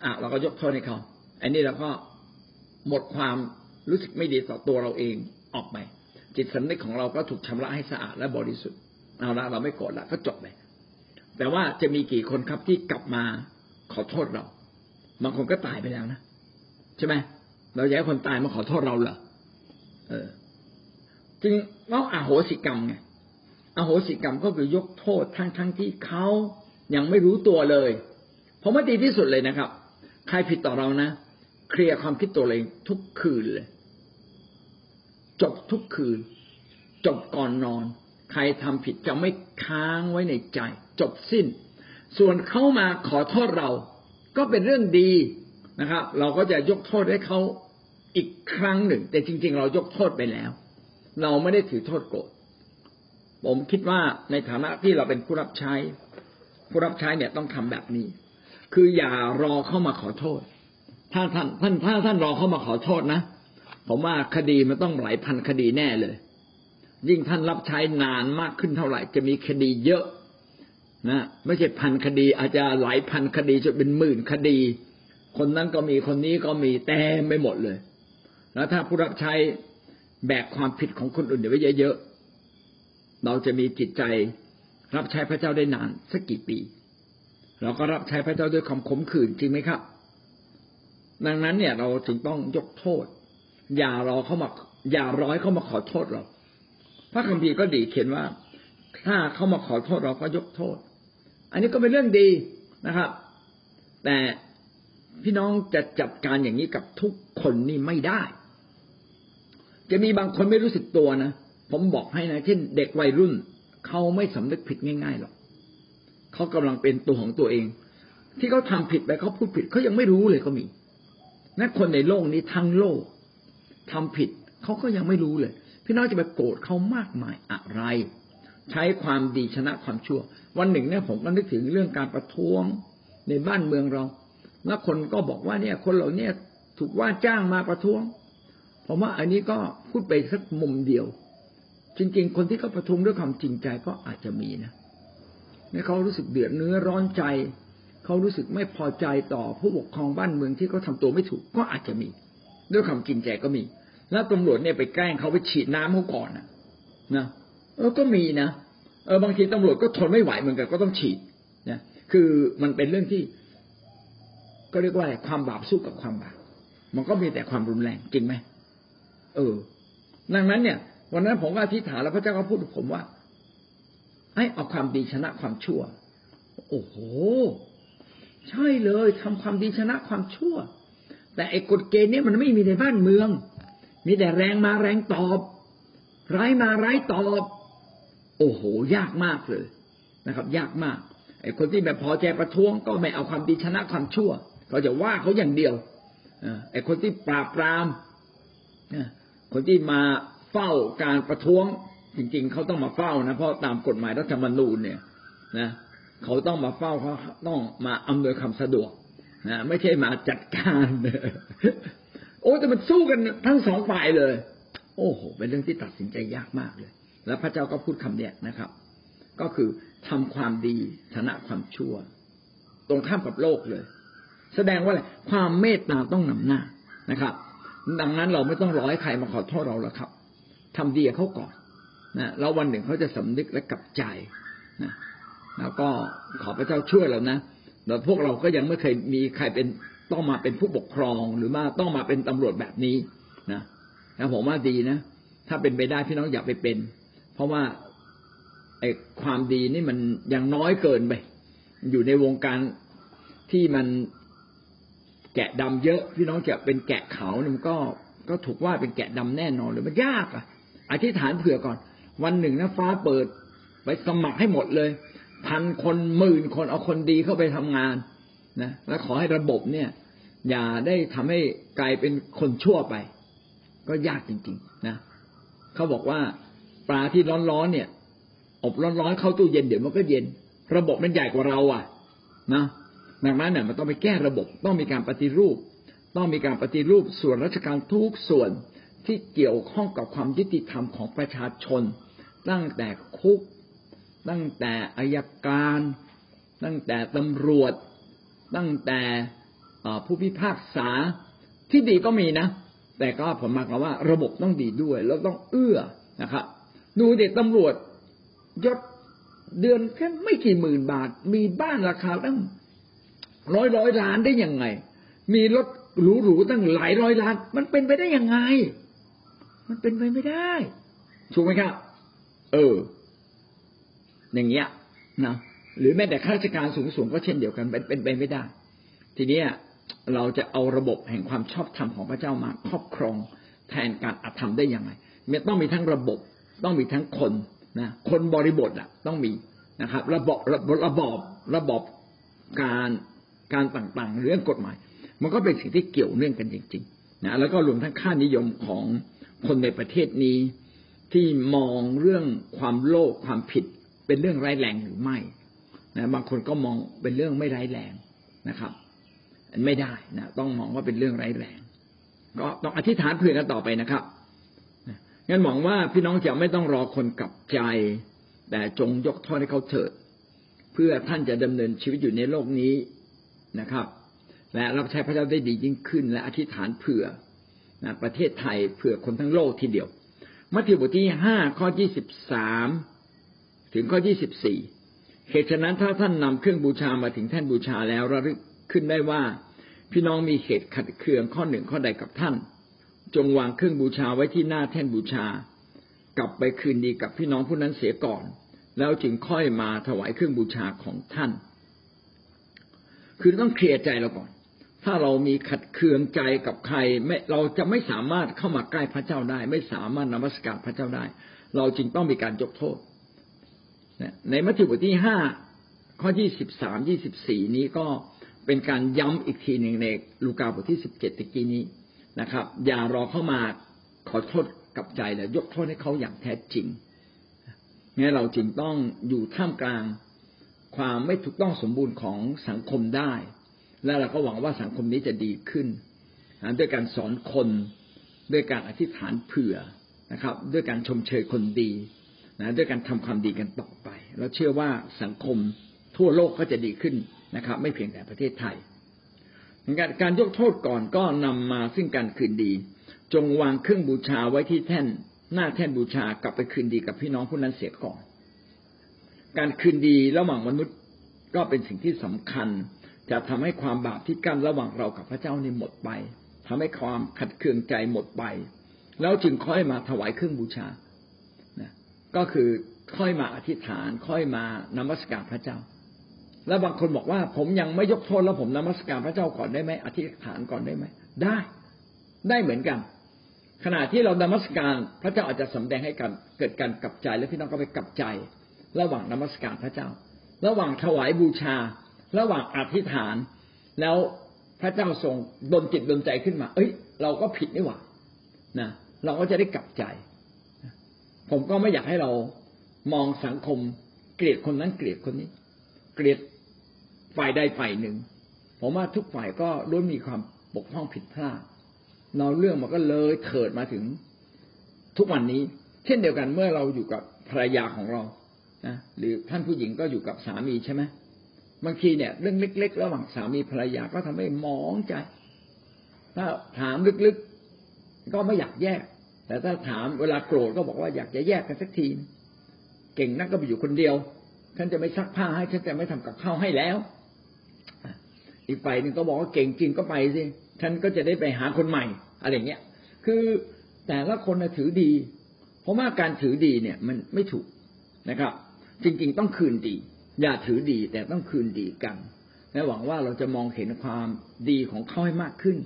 อะเราก็ยกโทษให้เขาอันนี้เราก็หมดความรู้สึกไม่ดีต่อตัวเราเองออกไป จิตสำนึกของเราก็ถูกชำระให้สะอาดและบริสุทธิ์เอาละเราไม่โกรธละก็จบเลยแต่ว่าจะมีกี่คนครับที่กลับมาขอโทษเราบางคนก็ตายไปแล้วนะใช่ไหมเราอยากให้คนตายมาขอโทษเราเหรอเออ จึงเราอาโหสิกรรมไง อโหสิกรรมก็คือยกโทษทั้งทั้งที่เขายังไม่รู้ตัวเลยผมว่าดีที่สุดเลยนะครับ ใครผิดต่อเรานะ เคลียร์ความคิดตัวเองทุกคืนเลย จบทุกคืน จบก่อนนอน ใครทำผิดจะไม่ค้างไว้ในใจ จบสิ้น ส่วนเขามาขอโทษเรา ก็เป็นเรื่องดีนะครับ เราก็จะยกโทษให้เขาอีกครั้งหนึ่ง แต่จริง ๆ เรายกโทษไปแล้ว เราไม่ได้ถือโทษโกรธ ผมคิดว่าในฐานะที่เราเป็นผู้รับใช้ ผู้รับใช้เนี่ยต้องทำแบบนี้ คืออย่ารอเข้ามาขอโทษ ถ้าท่านท่านถ้าท่านรอเข้ามาขอโทษนะผมว่าคดีมันต้องหลายพันคดีแน่เลย ยิ่งท่านรับใช้นานมากขึ้นเท่าไหร่ จะมีคดีเยอะนะไม่ใช่พันคดี อาจจะหลายพันคดีจนเป็นหมื่นคดี คนนั้นก็มีคนนี้ก็มีแต้มไม่หมดเลย แล้วถ้าผู้รับใช้แบกความผิดของคนอื่นไว้เยอะๆ เราจะมีจิตใจรับใช้พระเจ้าได้นานสักกี่ปี เราก็รับใช้พระเจ้าด้วยความขมขื่นจริงไหมครับ ดังนั้นเนี่ยเราจึงต้องยกโทษ อย่ารอเข้ามาอย่าร้อให้เขามาขอโทษเรา พระคัมภีร์ก็ดีเขียนว่า ถ้าเขามาขอโทษเราก็ยกโทษ อันนี้ก็เป็นเรื่องดีนะครับ แต่พี่น้องจะจัดการอย่างนี้กับทุกคนนี่ไม่ได้ จะมีบางคนไม่รู้สึกตัวนะ ผมบอกให้นะเช่นเด็กวัยรุ่นเขาไม่สำนึกผิดง่ายๆหรอกเขากำลังเป็นตัวของตัวเอง ที่เขาทาผิดไปเขาพูดผิดเขายังไม่รู้เลยก็มีนั่นคนในโลกนี้ทั้งโลกทำผิดเขาก็ยังไม่รู้เลย พี่น้องจะไปโกรธเขามากมายอะไร ใช้ความดีชนะความชั่ว วันหนึ่งเนี่ยผมก็นึกถึงเรื่องการประท้วงในบ้านเมืองเรา แล้วคนก็บอกว่าเนี่ย คนเหล่านี้ถูกว่าจ้างมาประท้วงผมว่าอันนี้ก็พูดไปสักมุมเดียว จริง ๆ คนที่เขาประท้วงด้วยความจริงใจก็อาจจะมีนะเนี่ยเขารู้สึกเดือดเนื้อร้อนใจ เขารู้สึกไม่พอใจต่อผู้ปกครองบ้านเมืองที่เขาทาตัวไม่ถูกก็อาจจะมี ด้วยความจริงใจก็มี แล้วตำรวจเนี่ยไปแกล้งเขาไปฉีดน้ำเขาก่อนนะนะเออก็มีนะเออบางทีตำรวจก็ทนไม่ไหวเหมือนกันก็ต้องฉีดนะคือมันเป็นเรื่องที่ ก็เรียกว่าอะไรความบาปสู้กับความบาปมันก็มีแต่ความรุนแรงจริงไหมเออ ดังนั้นเนี่ย วันนั้นผมก็อธิษฐานแล้วพระเจ้าก็พูดกับผมว่าให้เอาความดีชนะความชั่ว โอ้โห ใช่เลยทำความดีชนะความชั่ว แต่ไอ้กฎเกณฑ์นี้มันไม่มีในบ้านเมือง มีแต่แรงมาแรงตอบ ร้ายมาร้ายตอบ โอ้โห ยากมากเลยนะครับ ยากมากไอ้คนที่แบบพอใจประท้วงก็ไม่เอาความดีชนะความชั่วเขาจะว่าเขาอย่างเดียวไอ้คนที่ปราบปรามคนที่มา เฝ้าการประท้วงจริงๆ เขาต้องมาเฝ้านะเพราะตามกฎหมายรัฐธรรมนูญเนี่ยนะเขาต้องมาเฝ้าเขาต้องมาอำนวยความสะดวกนะไม่ใช่มาจัดการโอ้แต่มันสู้กันทั้งสองฝ่ายเลย โอ้โห เป็นเรื่องที่ตัดสินใจยากมากเลย แล้วพระเจ้าก็พูดคำเนี้ยนะครับ ก็คือทำความดีชนะความชั่ว ตรงข้ามกับโลกเลย แสดงว่าอะไรความเมตตาต้องนำหน้านะครับ ดังนั้นเราไม่ต้องรอให้ใครมาขอโทษเราแล้วครับ ทำดีกับเขาก่อนนะแล้ววันหนึ่งเขาจะสำนึกและกลับใจนะแล้วก็ขอพระเจ้าช่วยเรานะแล้วพวกเราก็ยังไม่เคยมีใครเป็นต้องมาเป็นผู้ปกครองหรือมาต้องมาเป็นตำรวจแบบนี้นะนะผมว่าดีนะ ถ้าเป็นไปได้พี่น้องอย่าไปเป็น เพราะว่าไอ้ความดีนี่มันยังน้อยเกินไป อยู่ในวงการที่มันแกะดำเยอะ พี่น้องจะเป็นแกะขาวมันก็ก็ถูกว่าเป็นแกะดำแน่นอนเลยมันยากอะ อธิษฐานเผื่อก่อน วันหนึ่งนะฟ้าเปิด ไปสมัครให้หมดเลย พันคนหมื่นคนเอาคนดีเข้าไปทำงานนะแล้วขอให้ระบบเนี่ย อย่าได้ทำให้กลายเป็นคนชั่วไป ก็ยากจริง ๆ นะเขาบอกว่าปลาที่ร้อนๆเนี่ย อบร้อนๆเข้าตู้เย็นเดี๋ยวมันก็เย็น ระบบมันใหญ่กว่าเราอะ นะดังนั้นเนี่ยมันต้องไปแก้ระบบต้องมีการปฏิรูป ต้องมีการปฏิรูปส่วนราชการทุกส่วน ที่เกี่ยวข้องกับความยุติธรรมของประชาชน ตั้งแต่คุก ตั้งแต่อายการ ตั้งแต่ตำรวจ ตั้งแต่ผู้พิพากษาที่ดีก็มีนะ แต่ก็ผมหมายความว่าระบบต้องดีด้วย แล้วต้องเอื้อนะครับดูเด็กตำรวจยศเดือนแค่ไม่กี่หมื่นบาท มีบ้านราคาตั้งร้อยร้อยล้านได้ยังไง มีรถหรูๆตั้งหลายร้อยล้าน มันเป็นไปได้ยังไง มันเป็นไปไม่ได้ถูกไหมครับ เออ อย่างเงี้ยนะหรือแม้แต่ข้าราชการสูงๆก็เช่นเดียวกันเป็นเป็นไปไม่ได้ ทีนี้เราจะเอาระบบแห่งความชอบธรรมของพระเจ้ามาครอบครองแทนการอธรรมได้ยังไงมันต้องมีทั้งระบบ ต้องมีทั้งคนนะคนบริบทอะ ต้องมีนะครับ ระบบระบบระบบระบบการการต่างๆ เรื่องกฎหมาย มันก็เป็นสิ่งที่เกี่ยวเนื่องกันจริงๆนะแล้วก็รวมทั้งค่านิยมของ คนในประเทศนี้ที่มองเรื่องความโลภความผิดเป็นเรื่องร้ายแรงหรือไม่นะบางคนก็มองเป็นเรื่องไม่ร้ายแรงนะครับ ไม่ได้นะต้องมองว่าเป็นเรื่องร้ายแรง ก็ต้องอธิษฐานเผื่อกันต่อไปนะครับงั้นหวังว่าพี่น้องจะไม่ต้องรอคนกลับใจ แต่จงยกโทษให้เขาเถิด เพื่อท่านจะดำเนินชีวิตอยู่ในโลกนี้นะครับ และรับใช้พระเจ้าได้ดียิ่งขึ้น และอธิษฐานเผื่อ นะประเทศไทยเผื่อคนทั้งโลกทีเดียว มัทธิวบทที่ห้าข้อยี่สิบสามถึงข้อยี่สิบสี่เหตุฉะนั้นถ้าท่านนำเครื่องบูชามาถึงแท่นบูชาแล้วระลึกขึ้นได้ว่า พี่น้องมีเหตุขัดเคืองข้อหนึ่งข้อใดกับท่าน จงวางเครื่องบูชาไว้ที่หน้าแท่นบูชา กลับไปคืนดีกับพี่น้องผู้นั้นเสียก่อน แล้วจึงค่อยมาถวายเครื่องบูชาของท่าน คือต้องเคลียร์ใจเราก่อน ถ้าเรามีขัดเคืองใจกับใครไม่เราจะไม่สามารถเข้ามาใกล้พระเจ้าได้ ไม่สามารถนมัสการพระเจ้าได้ เราจึงต้องมีการยกโทษในมัทธิวบทที่ห้าข้อยี่สิบสามยี่สิบสี่นี้ก็เป็นการย้ำอีกทีหนึ่งในลูกาบทที่สิบเจ็ดตะกี้นี้นะครับ อย่ารอเข้ามาขอโทษกับใจแลยยกโทษให้เขาอย่างแท้จริงงั้นเราจึงต้องอยู่ท่ามกลางความไม่ถูกต้องสมบูรณ์ของสังคมได้ และเราก็หวังว่าสังคมนี้จะดีขึ้นด้วยการสอนคนด้วยการอธิษฐานเผื่อนะครับ ด้วยการชมเชยคนดีนะด้วยการทำความดีกันต่อไป เราเชื่อว่าสังคมทั่วโลกก็จะดีขึ้นนะครับ ไม่เพียงแต่ประเทศไทยการการยกโทษก่อนก็นำมาซึ่งการคืนดี จงวางเครื่องบูชาไว้ที่แท่น หน้าแท่นบูชากลับไปคืนดีกับพี่น้องผู้นั้นเสียก่อน การคืนดีระหว่างมนุษย์ก็เป็นสิ่งที่สำคัญ จะทำให้ความบาปที่กั้นระหว่างเรากับพระเจ้านี่หมดไปทำให้ความขัดเคืองใจหมดไป แล้วจึงค่อยมาถวายเครื่องบูชาก็คือค่อยมาอธิษฐาน ค่อยมานมัสการพระเจ้า แล้วบางคนบอกว่า ผมยังไม่ยกโทษแล้วผมนมัสการพระเจ้าก่อนได้ไหมอธิษฐานก่อนได้ไหมได้ ได้เหมือนกัน ขณะที่เรานมัสการพระเจ้าอาจจะสำแดงให้กันเกิดการกลับใจแล้วพี่น้องก็ไปกลับใจ ระหว่างนมัสการพระเจ้า ระหว่างถวายบูชา ระหว่างอธิษฐาน แล้วพระเจ้าทรงดลจิตดลใจขึ้นมา เอ้ย เราก็ผิดนี่หว่านะเราก็จะได้กลับใจ ผมก็ไม่อยากให้เรามองสังคมเกลียดคนนั้นเกลียดคนนี้ เกลียดฝ่ายใดฝ่ายหนึ่ง ผมว่าทุกฝ่ายก็ล้วนมีความบกพร่องผิดพลาดนอเรื่องมันก็เลยเถิดมาถึงทุกวันนี้ เช่นเดียวกันเมื่อเราอยู่กับภรรยาของเรานะหรือท่านผู้หญิงก็อยู่กับสามีใช่ไหม บางทีเนี่ย เรื่องเล็ก ๆ ระหว่างสามีภรรยาก็ทำให้มองใจ ถ้าถามลึกๆก็ไม่อยากแยก แต่ถ้าถามเวลาโกรธก็บอกว่าอยากจะแยกกันสักที เก่งนักก็ไปอยู่คนเดียวฉันจะไม่ซักผ้าให้ฉันจะไม่ทำกับข้าวให้แล้ว อีกฝ่ายหนึ่งก็บอกว่าเก่งจริงก็ไปสิฉันก็จะได้ไปหาคนใหม่ อะไรเงี้ย คือแต่ละคนถือดี เพราะว่าการถือดีเนี่ย มันไม่ถูกนะครับ จริง ๆ ต้องคืนดี อย่าถือดีแต่ต้องคืนดีกันและหวังว่าเราจะมองเห็นความดีของเขาให้มากขึ้น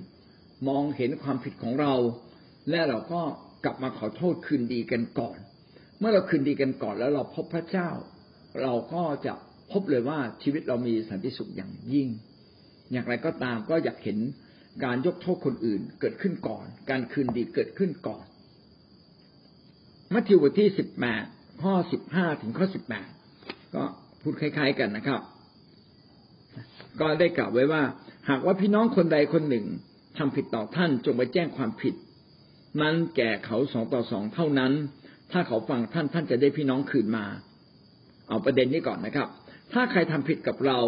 มองเห็นความผิดของเรา และเราก็กลับมาขอโทษคืนดีกันก่อน เมื่อเราคืนดีกันก่อนแล้วเราพบพระเจ้า เราก็จะพบเลยว่าชีวิตเรามีสันติสุขอย่างยิ่ง อย่างไรก็ตามก็อยากเห็นการยกโทษคนอื่นเกิดขึ้นก่อน การคืนดีเกิดขึ้นก่อนมัทธิวบทที่สิบแปดข้อสิบห้าถึงข้อสิบแปดก็ พูดคล้าย ๆกันนะครับ ก็ได้กล่าวไว้ว่า หากว่าพี่น้องคนใดคนหนึ่งทำผิดต่อท่านจงไปแจ้งความผิด นั้นแก่เขาสองต่อสองเท่านั้น ถ้าเขาฟังท่านท่านจะได้พี่น้องคืนมา เอาประเด็นนี้ก่อนนะครับ ถ้าใครทำผิดกับเรา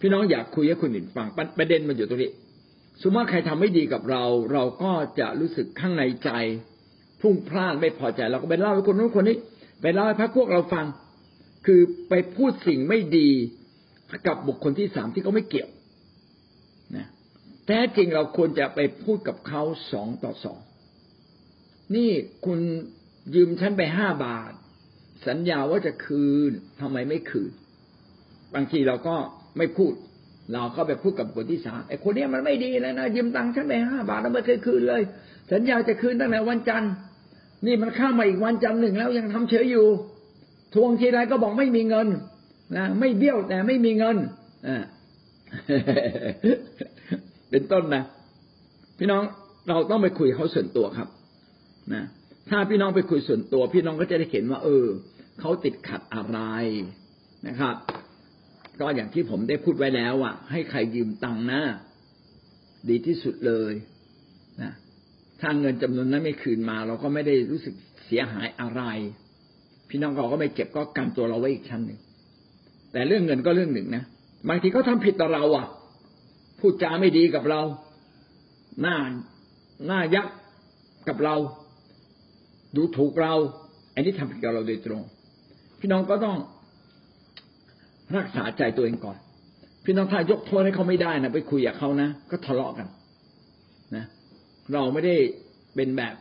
พี่น้องอยากคุยให้คนอื่นฟังประเด็นมันอยู่ตรงนี้สมมติใครทำไม่ดีกับเรา เราก็จะรู้สึกข้างในใจ พุ่งพลาดไม่พอใจ เราก็ไปเล่าให้คนนู้นคนนี้ ไปเล่าให้พระพวกเราฟัง คือไปพูดสิ่งไม่ดีกับบุคคลที่สามที่เขาไม่เกี่ยวนะแท้จริงเราควรจะไปพูดกับเขาสองต่อสองนี่คุณยืมฉันไปห้าบาท สัญญาว่าจะคืนทำไมไม่คืน บางทีเราก็ไม่พูด เราก็ไปพูดกับคนที่สามไอ้คนนี้มันไม่ดีแล้วนะยืมตังค์ฉันไปห้าบาทแล้วไม่เคยคืนเลย สัญญาจะคืนตั้งแต่วันจันทร์นี่มันข้ามมาอีกวันจันทร์หนึ่งแล้วยังทำเฉยอยู่ ทวงทีไรก็บอกไม่มีเงินนะไม่เบี้ยวแต่ไม่มีเงินอ่าเป็นต้นนะพี่น้องเราต้องไปคุยเขาส่วนตัวครับนะถ้าพี่น้องไปคุยส่วนตัว พี่น้องก็จะได้เห็นว่า เออเขาติดขัดอะไรนะครับ ก็อย่างที่ผมได้พูดไว้แล้วอะ ให้ใครยืมตังค์นะดีที่สุดเลยนะถ้าเงินจำนวนนั้นไม่คืนมา เราก็ไม่ได้รู้สึกเสียหายอะไร พี่น้องเราก็ไม่เก็บก็กันตัวเราไว้อีกชั้นหนึ่งแต่เรื่องเงินก็เรื่องหนึ่งนะบางทีเขาทาผิดต่อเราอะพูดจาไม่ดีกับเรา หน้าหน้ายักกับเรา ดูถูกเรา อันนี้ทำผิดกับเราโดยตรง พี่น้องก็ต้องรักษาใจตัวเองก่อน พี่น้องถ้ายกโทษให้เขาไม่ได้นะไปคุยกับเขานะก็ทะเลาะกัน นะ เราไม่ได้เป็นแบบ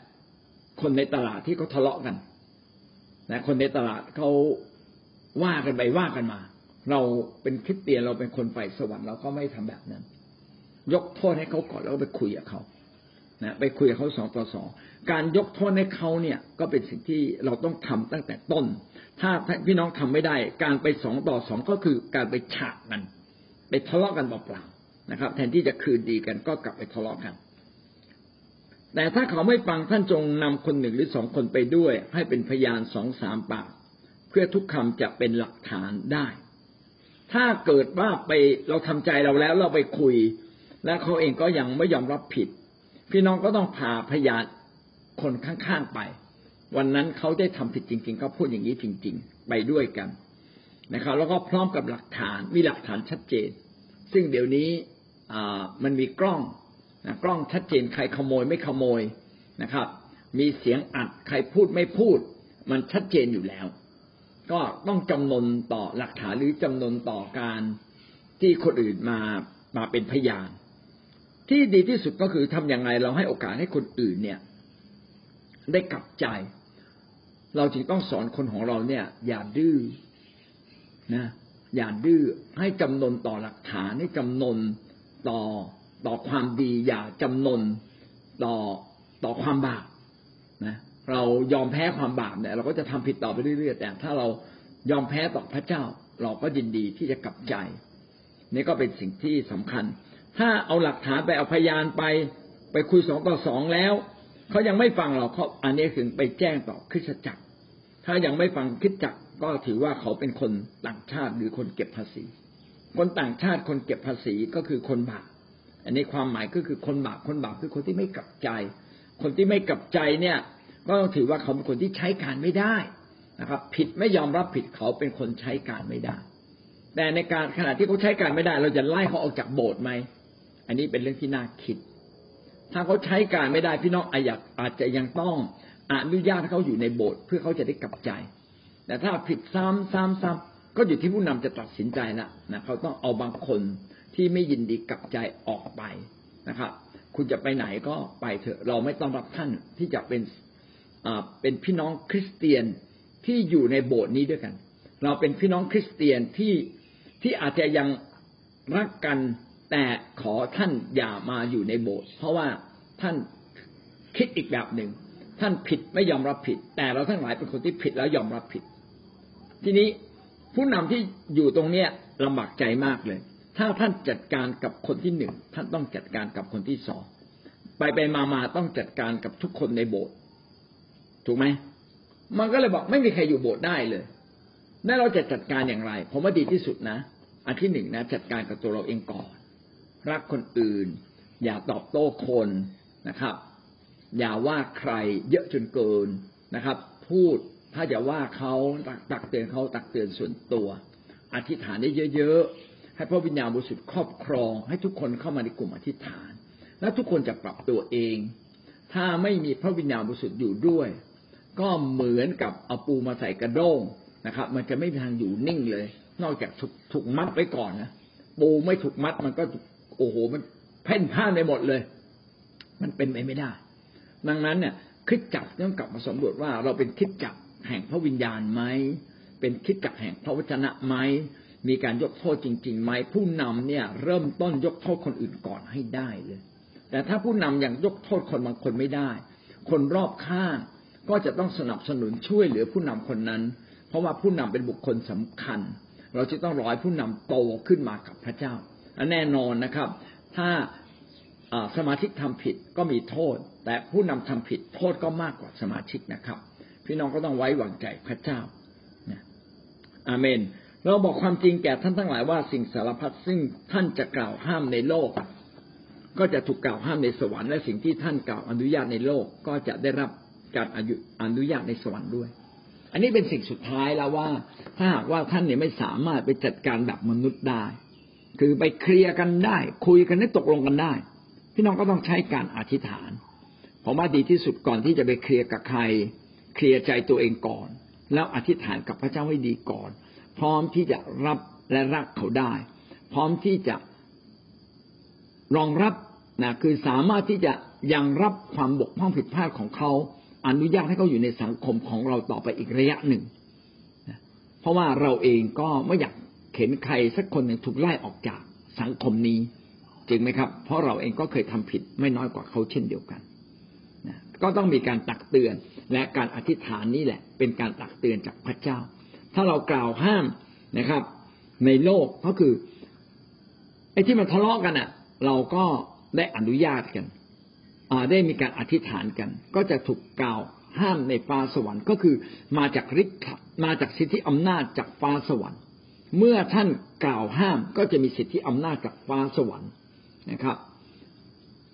คนในตลาดที่เขาทะเลาะกัน นะคนในตลาดเขาว่ากันไปว่ากันมา เราเป็นคริสเตียนเราเป็นคนไปสวรรค์เราก็ไม่ทำแบบนั้น ยกโทษให้เขาก่อนแล้วก็ไปคุยกับเขานะไปคุยกับเขาสองต่อสองการยกโทษให้เขาเนี่ยก็เป็นสิ่งที่เราต้องทำตั้งแต่ต้น ถ้าพี่น้องทำไม่ได้ การไปสองต่อสองก็คือการไปฉากมัน ไปทะเลาะกันเปล่าๆนะครับ แทนที่จะคืนดีกันก็กลับไปทะเลาะกัน แต่ถ้าเขาไม่ฟังท่านจงนำคนหนึ่งหรือสองคนไปด้วย ให้เป็นพยานสองสามปากเพื่อทุกคำจะเป็นหลักฐานได้ ถ้าเกิดว่าไปเราทำใจเราแล้วเราไปคุย และเขาเองก็ยังไม่ยอมรับผิด พี่น้องก็ต้องพาพยานคนข้างๆไป วันนั้นเขาได้ทำผิดจริงๆเขาพูดอย่างนี้จริง ๆ ไปด้วยกันนะครับ แล้วก็พร้อมกับหลักฐานมีหลักฐานชัดเจน ซึ่งเดี๋ยวนี้มันมีกล้อง นะกล้องชัดเจนใครขโมยไม่ขโมยนะครับ มีเสียงอัดใครพูดไม่พูด มันชัดเจนอยู่แล้ว ก็ต้องจำนนต่อหลักฐานหรือจำนนต่อการที่คนอื่นมามาเป็นพยาน ที่ดีที่สุดก็คือทำอย่างไรเราให้โอกาสให้คนอื่นเนี่ย ได้กลับใจ เราจึงต้องสอนคนของเราเนี่ย อย่าดื้อนะอย่าดื้อให้จำนนต่อหลักฐานให้จำนนต่อ ต่อความดีอย่าจำนนต่อต่อความบาปนะ เรายอมแพ้ความบาปเนี่ย เราก็จะทำผิดต่อไปเรื่อยๆแต่ถ้าเรายอมแพ้ต่อพระเจ้า เราก็ยินดีที่จะกลับใจ นี่ก็เป็นสิ่งที่สำคัญ ถ้าเอาหลักฐานไปเอาพยานไป ไปคุยสองต่อสองแล้วเขายังไม่ฟังเราเขาอันนี้ถึงไปแจ้งต่อคริสตจักร ถ้ายังไม่ฟังคริสตจักรก็ถือว่าเขาเป็นคนต่างชาติหรือคนเก็บภาษี คนต่างชาติคนเก็บภาษีก็คือคนบาป อันนี้ความหมายก็คือคนบาปคนบาปคือคนที่ไม่กลับใจ คนที่ไม่กลับใจเนี่ย ก็ต้องถือว่าเขาเป็นคนที่ใช้การไม่ได้นะครับ ผิดไม่ยอมรับผิดเขาเป็นคนใช้การไม่ได้ แต่ในการขณะที่เขาใช้การไม่ได้ เราจะไล่เขาออกจากโบสถ์ไหมอันนี้เป็นเรื่องที่น่าคิด ถ้าเขาใช้การไม่ได้พี่น้องอาจอาจจะยังต้องอนุญาตให้เขาอยู่ในโบสถ์เพื่อเขาจะได้กลับใจ แต่ถ้าผิดซ้ำซ้ำซ้ำก็อยู่ที่ผู้นำจะตัดสินใจละนะเขาต้องเอาบางคน ที่ไม่ยินดีกับใจออกไปนะครับ คุณจะไปไหนก็ไปเถอะ เราไม่ต้องรับท่านที่จะเป็นอ่าเป็นพี่น้องคริสเตียนที่อยู่ในโบสถ์นี้ด้วยกัน เราเป็นพี่น้องคริสเตียนที่ที่อาจจะยังรักกันแต่ขอท่านอย่ามาอยู่ในโบสถ์เพราะว่าท่านคิดอีกแบบหนึ่งท่านผิดไม่ยอมรับผิด แต่เราทั้งหลายเป็นคนที่ผิดแล้วยอมรับผิด ทีนี้ผู้นำที่อยู่ตรงเนี้ยลำบากใจมากเลย ถ้าท่านจัดการกับคนที่หนึ่งท่านต้องจัดการกับคนที่สองไปไปมามาต้องจัดการกับทุกคนในโบสถ์ถูกไหมมันก็เลยบอกไม่มีใครอยู่โบสถ์ได้เลยแล้วเราจะจัดการอย่างไร ผมว่าดีที่สุดนะ อันที่หนึ่งนะ จัดการกับตัวเราเองก่อน รักคนอื่น อย่าตอบโต้คนนะครับ อย่าว่าใครเยอะจนเกินนะครับ พูดถ้าจะว่าเขาตักเตือนเขาตักเตือนส่วนตัว อธิษฐานได้เยอะๆ ให้พระวิญญาณบริสุทธิ์ครอบครอง ให้ทุกคนเข้ามาในกลุ่มอธิษฐาน และทุกคนจะปรับตัวเอง ถ้าไม่มีพระวิญญาณบริสุทธิ์อยู่ด้วย ก็เหมือนกับเอาปูมาใส่กระด้งนะครับ มันจะไม่มีทางอยู่นิ่งเลย นอกจากถูกถูกมัดไว้ก่อนนะปูไม่ถูกมัดมันก็โอ้โหมันเพ่นพ่านไปหมดเลย มันเป็นไปไม่ได้ ดังนั้นเนี่ยคิดจักต้องกลับมาสำรวจว่าเราเป็นคิดจักแห่งพระวิญญาณไหมเป็นคิดจักแห่งพระวจนะไหม มีการยกโทษจริงๆไหมผู้นำเนี่ย เริ่มต้นยกโทษคนอื่นก่อนให้ได้เลย แต่ถ้าผู้นำอย่างยกโทษคนบางคนไม่ได้ คนรอบข้างก็จะต้องสนับสนุนช่วยเหลือผู้นำคนนั้น เพราะว่าผู้นำเป็นบุคคลสำคัญ เราจะต้องรอให้ผู้นำโตขึ้นมากับพระเจ้าแน่นอนนะครับ ถ้าสมาชิกทำผิดก็มีโทษ แต่ผู้นำทำผิดโทษก็มากกว่าสมาชิกนะครับ พี่น้องก็ต้องไว้วางใจพระเจ้าอาเมน เราบอกความจริงแก่ท่านทั้งหลายว่าสิ่งสารพัดซึ่งท่านจะกล่าวห้ามในโลก ก็จะถูกกล่าวห้ามในสวรรค์และสิ่งที่ท่านกล่าวอนุญาตในโลกก็จะได้รับการอนุญาตในสวรรค์ด้วย อันนี้เป็นสิ่งสุดท้ายแล้วว่า ถ้าหากว่าท่านเนี่ยไม่สามารถไปจัดการแบบมนุษย์ได้ คือไปเคลียร์กันได้ คุยกันได้ตกลงกันได้ พี่น้องก็ต้องใช้การอธิษฐานผมว่าดีที่สุดก่อนที่จะไปเคลียร์กับใคร เคลียร์ใจตัวเองก่อน แล้วอธิษฐานกับพระเจ้าให้ดีก่อน พร้อมที่จะรับและรักเขาได้ พร้อมที่จะรองรับนะคือสามารถที่จะยังรับความบกพร่องผิดพลาดของเขา อนุญาตให้เขาอยู่ในสังคมของเราต่อไปอีกระยะหนึ่งเพราะว่าเราเองก็ไม่อยากเห็นใครสักคนหนึ่งถูกไล่ออกจากสังคมนี้จริงไหมครับ เพราะเราเองก็เคยทำผิดไม่น้อยกว่าเขาเช่นเดียวกันก็ต้องมีการตักเตือนและการอธิษฐานนี่แหละ เป็นการตักเตือนจากพระเจ้า ถ้าเรากล่าวห้ามนะครับ ในโลกก็คือไอ้ที่มันทะเลาะกันอะ เราก็ได้อนุญาตกันได้มีการอธิษฐานกัน ก็จะถูกกล่าวห้ามในฟ้าสวรรค์ก็คือมาจากฤทธิ์มาจากสิทธิอำนาจจากฟ้าสวรรค์ เมื่อท่านกล่าวห้ามก็จะมีสิทธิอำนาจจากฟ้าสวรรค์นะครับ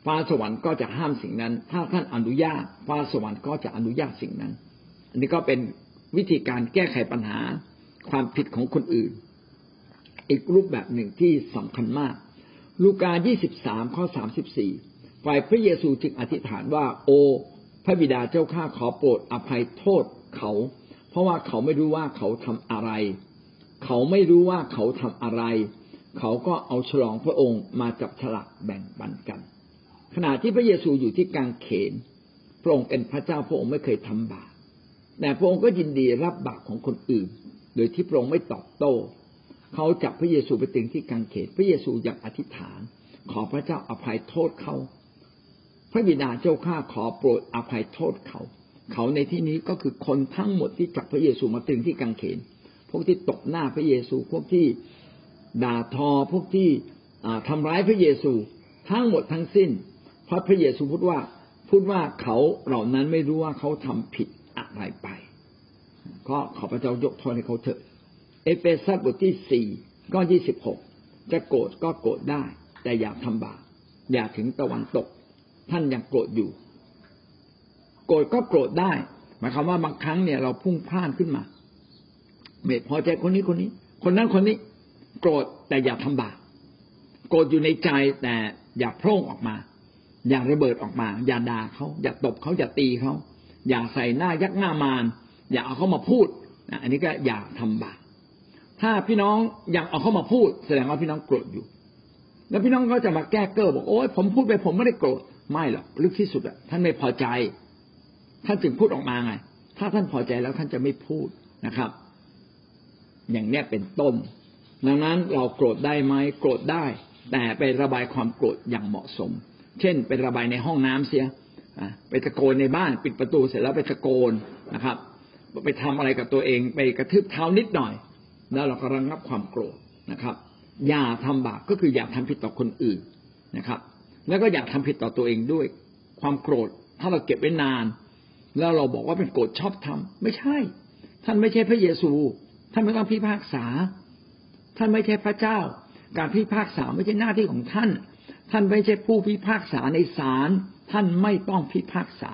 ฟ้าสวรรค์ก็จะห้ามสิ่งนั้น ถ้าท่านอนุญาตฟ้าสวรรค์ก็จะอนุญาตสิ่งนั้น อันนี้ก็เป็น วิธีการแก้ไขปัญหาความผิดของคนอื่น อีกรูปแบบหนึ่งที่สำคัญมาก ลูกา 23 ข้อ 34 ฝ่ายพระเยซูจึงอธิษฐานว่า โอ พระบิดาเจ้าข้าขอโปรดอภัยโทษเขา เพราะว่าเขาไม่รู้ว่าเขาทำอะไร เขาไม่รู้ว่าเขาทำอะไร เขาก็เอาฉลองพระองค์มาจับฉลากแบ่งปันกัน ขณะที่พระเยซูอยู่ที่กางเขน พระองค์เป็นพระเจ้าพระองค์ไม่เคยทำบาป แต่พระองค์ก็ยินดีรับบาปของคนอื่น โดยที่พระองค์ไม่ตอบโต้ เขาจับพระเยซูไปตึงที่กางเขนพระเยซูยังอธิษฐาน ขอพระเจ้าอภัยโทษเขา พระบิดาเจ้าข้าขอโปรดอภัยโทษเขา เขาในที่นี้ก็คือคนทั้งหมดที่จับพระเยซูมาตึงที่กางเขน พวกที่ตบหน้าพระเยซูพวกที่ด่าทอพวกที่ทำร้ายพระเยซูทั้งหมดทั้งสิ้น เพราะพระเยซูพูดว่าพูดว่าเขาเหล่านั้นไม่รู้ว่าเขาทำผิด อะไรไป ก็ขอพระเจ้ายกโทษให้เขาเถอะ เอเฟซัสบทที่สี่ก็ยี่สิบหกจะโกรธก็โกรธได้ แต่อย่าทำบาปอย่าถึงตะวันตก ท่านยังโกรธอยู่ โกรธก็โกรธได้หมายความว่าบางครั้งเนี่ยเราพุ่งพลานขึ้นมาไม่พอใจคนนี้คนนี้ คนนั้นคนนี้ โกรธแต่อย่าทำบาปโกรธอยู่ในใจแต่อย่าโพร่งออกมา อย่าระเบิดออกมา อย่าด่าเขาอย่าตบเขาอย่าตีเขา อย่าใส่หน้ายักหน้ามารอย่าเอาเขามาพูดอันนี้ก็อย่าทำบาปถ้าพี่น้องอยากเอาเข้ามาพูด แสดงว่าพี่น้องโกรธอยู่ แล้วพี่น้องก็จะมาแก้เก้อบอกโอ้ยผมพูดไปผมไม่ได้โกรธไม่หรอกลึกที่สุดอะท่านไม่พอใจ ท่านจึงพูดออกมาไง ถ้าท่านพอใจแล้วท่านจะไม่พูดนะครับ อย่างเนี้ยเป็นต้นดังนั้นเราโกรธได้ไหมโกรธได้ แต่ไประบายความโกรธอย่างเหมาะสม เช่น ไประบายในห้องน้ำเสีย ไปตะโกนในบ้านปิดประตูเสร็จแล้วไปตะโกนนะครับ ไปทำอะไรกับตัวเอง ไปกระทืบเท้านิดหน่อย แล้วเราก็ระงับความโกรธนะครับ อย่าทำบาปก็คืออย่าทำผิดต่อคนอื่นนะครับ แล้วก็อย่าทำผิดต่อตัวเองด้วย ความโกรธ ถ้าเราเก็บไว้นาน แล้วเราบอกว่าเป็นโกรธชอบทำไม่ใช่ ท่านไม่ใช่พระเยซู ท่านไม่ต้องพิพากษา ท่านไม่ใช่พระเจ้า การพิพากษาไม่ใช่หน้าที่ของท่าน ท่านไม่ใช่ผู้พิพากษาในศาล ท่านไม่ต้องพิพากษา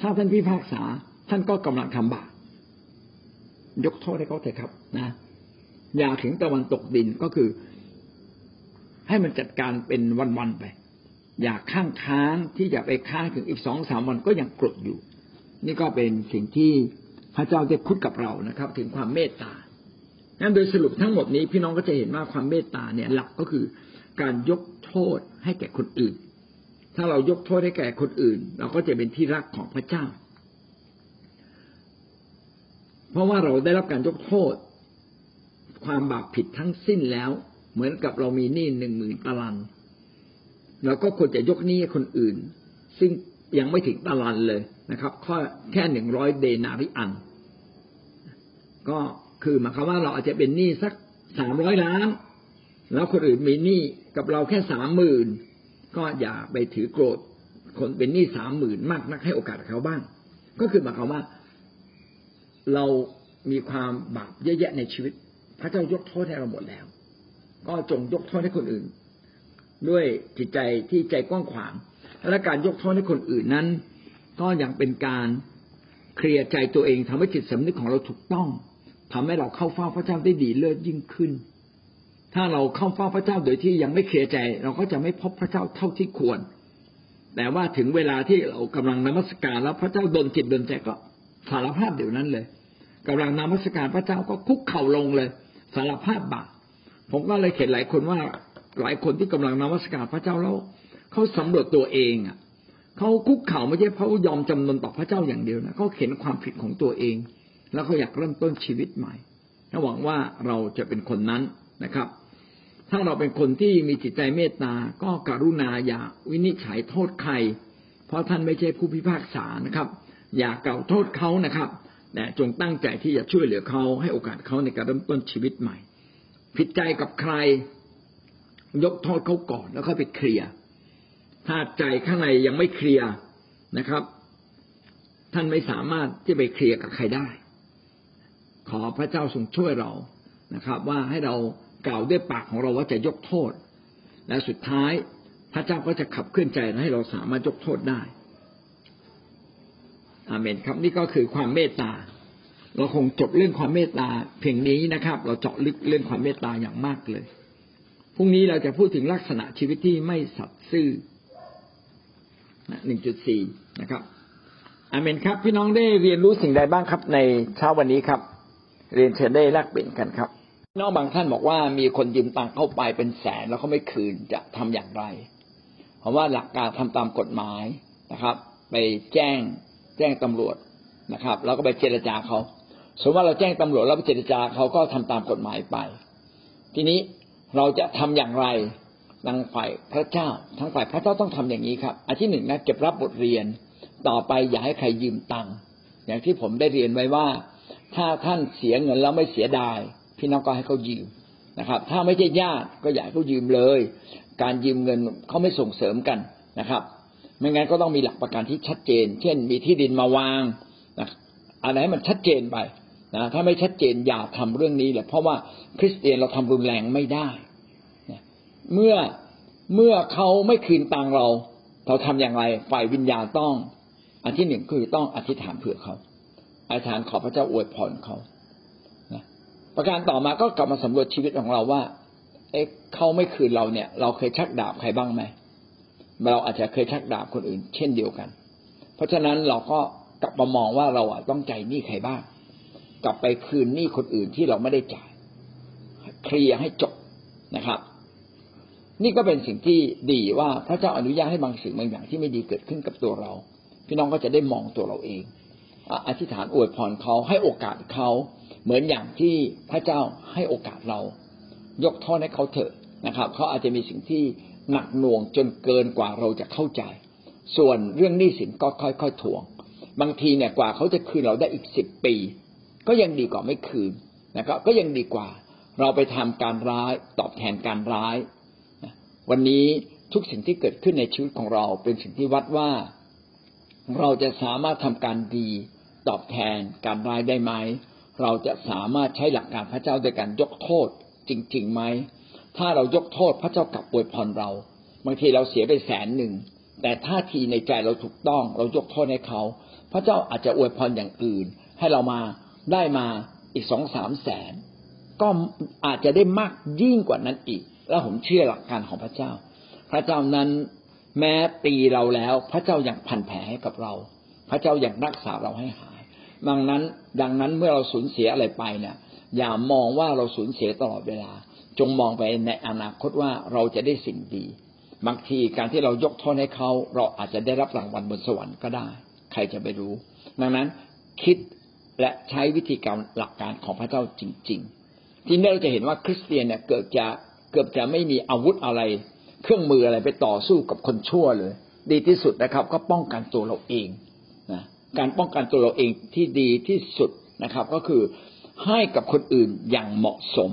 ถ้าท่านพิพากษา ท่านก็กำลังทำบาปยกโทษให้เขาเถอะครับนะอย่าถึงตะวันตกดินก็คือ ให้มันจัดการเป็นวันๆไป อย่าข้างค้างที่จะไปค้างถึงอีกสองสามวันก็ยังกรดอยู่ นี่ก็เป็นสิ่งที่พระเจ้าได้พูดกับเรานะครับ ถึงความเมตตางั้นโดยสรุปทั้งหมดนี้พี่น้องก็จะเห็นว่าความเมตตาเนี่ยหลักก็คือ การยกโทษให้แก่คนอื่น ถ้าเรายกโทษให้แก่คนอื่น เราก็จะเป็นที่รักของพระเจ้า เพราะว่าเราได้รับการยกโทษ ความบาปผิดทั้งสิ้นแล้ว เหมือนกับเรามีหนี้หนึ่งหมื่นตาลันเราก็ควรจะยกหนี้ให้คนอื่น ซึ่งยังไม่ถึงตาลันเลยนะครับข้อแค่หนึ่งร้อยเดนาริอัน ก็คือหมายความว่าเราอาจจะเป็นหนี้สักสามร้อยล้าน แล้วคนอื่นมีหนี้กับเราแค่สามหมื่น ก็อย่าไปถือโกรธคนเป็นหนี้สามหมื่นมากนักให้โอกาสเขาบ้าง ก็คือหมายความว่า เรามีความบาปเยอะแยะในชีวิต พระเจ้ายกโทษให้เราหมดแล้ว ก็จงยกโทษให้คนอื่น ด้วยจิตใจที่ใจกว้างขวางและการยกโทษให้คนอื่นนั้น ก็ยังเป็นการเคลียร์ใจตัวเองทำให้จิตสำนึกของเราถูกต้องทำให้เราเข้าเฝ้าพระเจ้าได้ดีเลิศยิ่งขึ้น ถ้าเราเข้าเฝ้าพระเจ้าโดยที่ยังไม่เคลียร์ใจ เราก็จะไม่พบพระเจ้าเท่าที่ควร แต่ว่าถึงเวลาที่เรากำลังนมัสการแล้วพระเจ้าดนจิตดนใจก็สารภาพเดี๋ยวนั้นเลยกำลังนมัสการพระเจ้าก็คุกเข่าลงเลย สารภาพบาปผมก็เลยเห็นหลายคนว่าหลายคนที่กำลังนมัสการพระเจ้าแล้วเขาสำรวจตัวเองอะเขาคุกเข่าไม่ใช่เพราะยอมจำนนต่อพระเจ้าอย่างเดียวนะเขาเห็นความผิดของตัวเอง แล้วเขาอยากเริ่มต้นชีวิตใหม่และหวังว่าเราจะเป็นคนนั้นนะครับ ถ้าเราเป็นคนที่มีจิตใจเมตตา ก็กรุณาอย่าวินิจฉัยโทษใคร เพราะท่านไม่ใช่ผู้พิพากษานะครับ อย่ากล่าวโทษเขานะครับ แต่จงตั้งใจที่จะช่วยเหลือเขาให้โอกาสเขาในการเริ่มต้นชีวิตใหม่ ผิดใจกับใคร ยกโทษเขาก่อนแล้วค่อยไปเคลียร์ ถ้าใจข้างในยังไม่เคลียร์นะครับ ท่านไม่สามารถที่ไปเคลียร์กับใครได้ ขอพระเจ้าทรงช่วยเรานะครับ ว่าให้เรา กล่าวด้วยปากของเราว่าจะยกโทษ และสุดท้ายพระเจ้าก็จะขับเคลื่อนใจให้เราสามารถยกโทษได้ อาเมนครับ นี่ก็คือความเมตตา เราคงจบเรื่องความเมตตาเพียงนี้นะครับ เราเจาะลึกเรื่องความเมตตาอย่างมากเลยพรุ่งนี้เราจะพูดถึงลักษณะชีวิตที่ไม่สัตย์ซื่อหนึ่งจุดสี่นะครับ อาเมนครับ พี่น้องได้เรียนรู้สิ่งใดบ้างครับ ในเช้าวันนี้ครับ เรียนเชิญได้แลกเปลี่ยนกันครับ น้องบางท่านบอกว่ามีคนยืมตังเข้าไปเป็นแสนแล้วเขาไม่คืนจะทำอย่างไร เพราะว่าหลักการทำตามกฎหมายนะครับ ไปแจ้งแจ้งตำรวจนะครับ แล้วก็ไปเจรจาเขาสมมติว่าเราแจ้งตำรวจแล้วไปเจรจาเขาก็ทำตามกฎหมายไป ทีนี้เราจะทำอย่างไรทางฝ่ายพระเจ้าทั้งฝ่ายพระเจ้าต้องทำอย่างนี้ครับอันที่หนึ่งนะเก็บรับบทเรียนต่อไปอย่าให้ใครยืมตังค์อย่างที่ผมได้เรียนไว้ว่า ถ้าท่านเสียเงินแล้วไม่เสียดาย พี่น้องก็ให้เขายืมนะครับ ถ้าไม่ใช่ญาติก็อย่าให้เขายืมเลย การยืมเงินเขาไม่ส่งเสริมกันนะครับ ไม่งั้นก็ต้องมีหลักประกันที่ชัดเจน เช่น มีที่ดินมาวางนะอะไรให้มันชัดเจนไปนะถ้าไม่ชัดเจนอย่าทำเรื่องนี้เลยเพราะว่าคริสเตียนเราทำรุนแรงไม่ได้เมื่อเมื่อเขาไม่คืนตังเรา เราทำอย่างไรฝ่ายวิญญาณต้อง อันที่หนึ่งคือต้องอธิษฐานเผื่อเขาอธิษฐานขอพระเจ้าอวยพรเขา ประการต่อมาก็กลับมาสำรวจชีวิตของเราว่า เอ๊ะเขาไม่คืนเราเนี่ย เราเคยชักดาบใครบ้างไหมเราอาจจะเคยชักดาบคนอื่น เช่นเดียวกัน เพราะฉะนั้นเราก็กลับมามองว่าเราอะต้องใจหนี้ใครบ้าง กลับไปคืนหนี้คนอื่นที่เราไม่ได้จ่ายเคลียร์ให้จบนะครับ นี่ก็เป็นสิ่งที่ดีว่าพระเจ้าอนุญาตให้บางสิ่งบางอย่างที่ไม่ดีเกิดขึ้นกับตัวเรา พี่น้องก็จะได้มองตัวเราเอง อธิษฐานอวยพรเขาให้โอกาสเขา เหมือนอย่างที่พระเจ้าให้โอกาสเรา ยกโทษให้เขาเถอะนะครับ เขาอาจจะมีสิ่งที่หนักหน่วงจนเกินกว่าเราจะเข้าใจ ส่วนเรื่องหนี้สินก็ค่อยๆทวง บางทีเนี่ยกว่าเขาจะคืนเราได้อีกสิบปี ก็ยังดีกว่าไม่คืนนะครับ ก็ยังดีกว่าเราไปทำการร้ายตอบแทนการร้าย วันนี้ทุกสิ่งที่เกิดขึ้นในชีวิตของเราเป็นสิ่งที่วัดว่า เราจะสามารถทำการดีตอบแทนการร้ายได้ไหม เราจะสามารถใช้หลักการพระเจ้าโดยการยกโทษจริงๆไหมถ้าเรายกโทษพระเจ้ากลับอวยพรเราบางทีเราเสียไปแสนหนึ่งแต่ท่าทีในใจเราถูกต้อง เรายกโทษให้เขา พระเจ้าอาจจะอวยพรอย่างอื่น ให้เรามาได้มาอีกสองสามแสน ก็อาจจะได้มากยิ่งกว่านั้นอีก แล้วผมเชื่อหลักการของพระเจ้า พระเจ้านั้นแม้ตีเราแล้ว พระเจ้ายังพันแผลให้กับเรา พระเจ้ายังรักษาเราให้หาย ดังนั้นดังนั้นเมื่อเราสูญเสียอะไรไปเนี่ยอย่ามองว่าเราสูญเสียตลอดเวลา จงมองไปในอนาคตว่าเราจะได้สิ่งดี บางทีการที่เรายกโทษให้เขา เราอาจจะได้รับรางวัลบนสวรรค์ก็ได้ ใครจะไปรู้ ดังนั้นคิดและใช้วิธีการหลักการของพระเจ้าจริง ๆ ที่นี่เราจะเห็นว่าคริสเตียนเนี่ยเกิดจะเกือบจะไม่มีอาวุธอะไร เครื่องมืออะไรไปต่อสู้กับคนชั่วเลย ดีที่สุดนะครับ ก็ป้องกันตัวเราเอง การป้องกันตัวเราเองที่ดีที่สุดนะครับ ก็คือให้กับคนอื่นอย่างเหมาะสม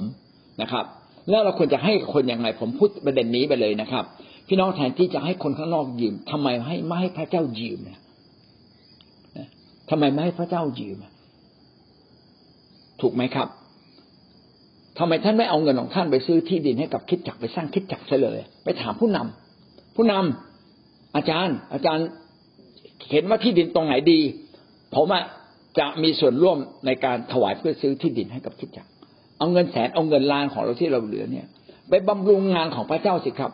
นะครับ แล้วเราควรจะให้คนอย่างไรผมพูดประเด็นนี้ไปเลยนะครับ พี่น้องแทนที่จะให้คนข้างนอกยืมทำไมให้ไม่ให้พระเจ้ายืมเนี่ยทำไมไม่ให้พระเจ้ายืมถูกไหมครับทำไมท่านไม่เอาเงินของท่านไปซื้อที่ดินให้กับคิดจักไปสร้างคิดจักเลย ไปถามผู้นำผู้นำอาจารย์ อาจารย์ เห็นว่าที่ดินตรงไหนดี ผมอะจะมีส่วนร่วมในการถวายเพื่อซื้อที่ดินให้กับคิดจักเอาเงินแสนเอาเงินล้านของเราที่เราเหลือเนี่ย ไปบำรุงงานของพระเจ้าสิครับ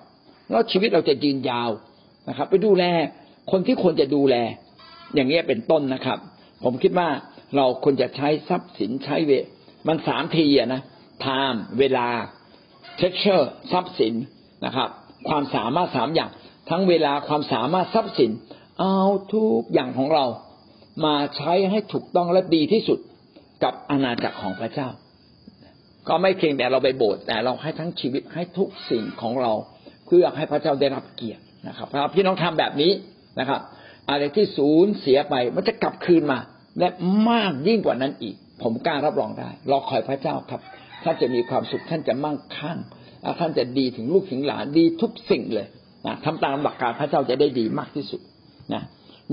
แล้วชีวิตเราจะยืนยาวนะครับ ไปดูแลคนที่ควรจะดูแล อย่างเงี้ยเป็นต้นนะครับ ผมคิดว่าเราควรจะใช้ทรัพย์สินใช้เว มันสามทีอะนะ time เวลา treasure ทรัพย์สินนะครับ ความสามารถสามอย่าง ทั้งเวลาความสามารถทรัพย์สิน เอาทุกอย่างของเรามาใช้ให้ถูกต้องและดีที่สุดกับอาณาจักรของพระเจ้า ก็ไม่เพียงแต่เราไปโบสถ์แต่เราให้ทั้งชีวิตให้ทุกสิ่งของเรา เพื่อให้พระเจ้าได้รับเกียรตินะครับพี่น้องทำแบบนี้นะครับ อะไรที่สูญเสียไปมันจะกลับคืนมา และมากยิ่งกว่านั้นอีก ผมกล้ารับรองได้รอคอยพระเจ้าครับท่านจะมีความสุขท่านจะมั่งคั่งท่านจะดีถึงลูกถึงหลานดีทุกสิ่งเลยนะทำตามหลักการพระเจ้าจะได้ดีมากที่สุด นะ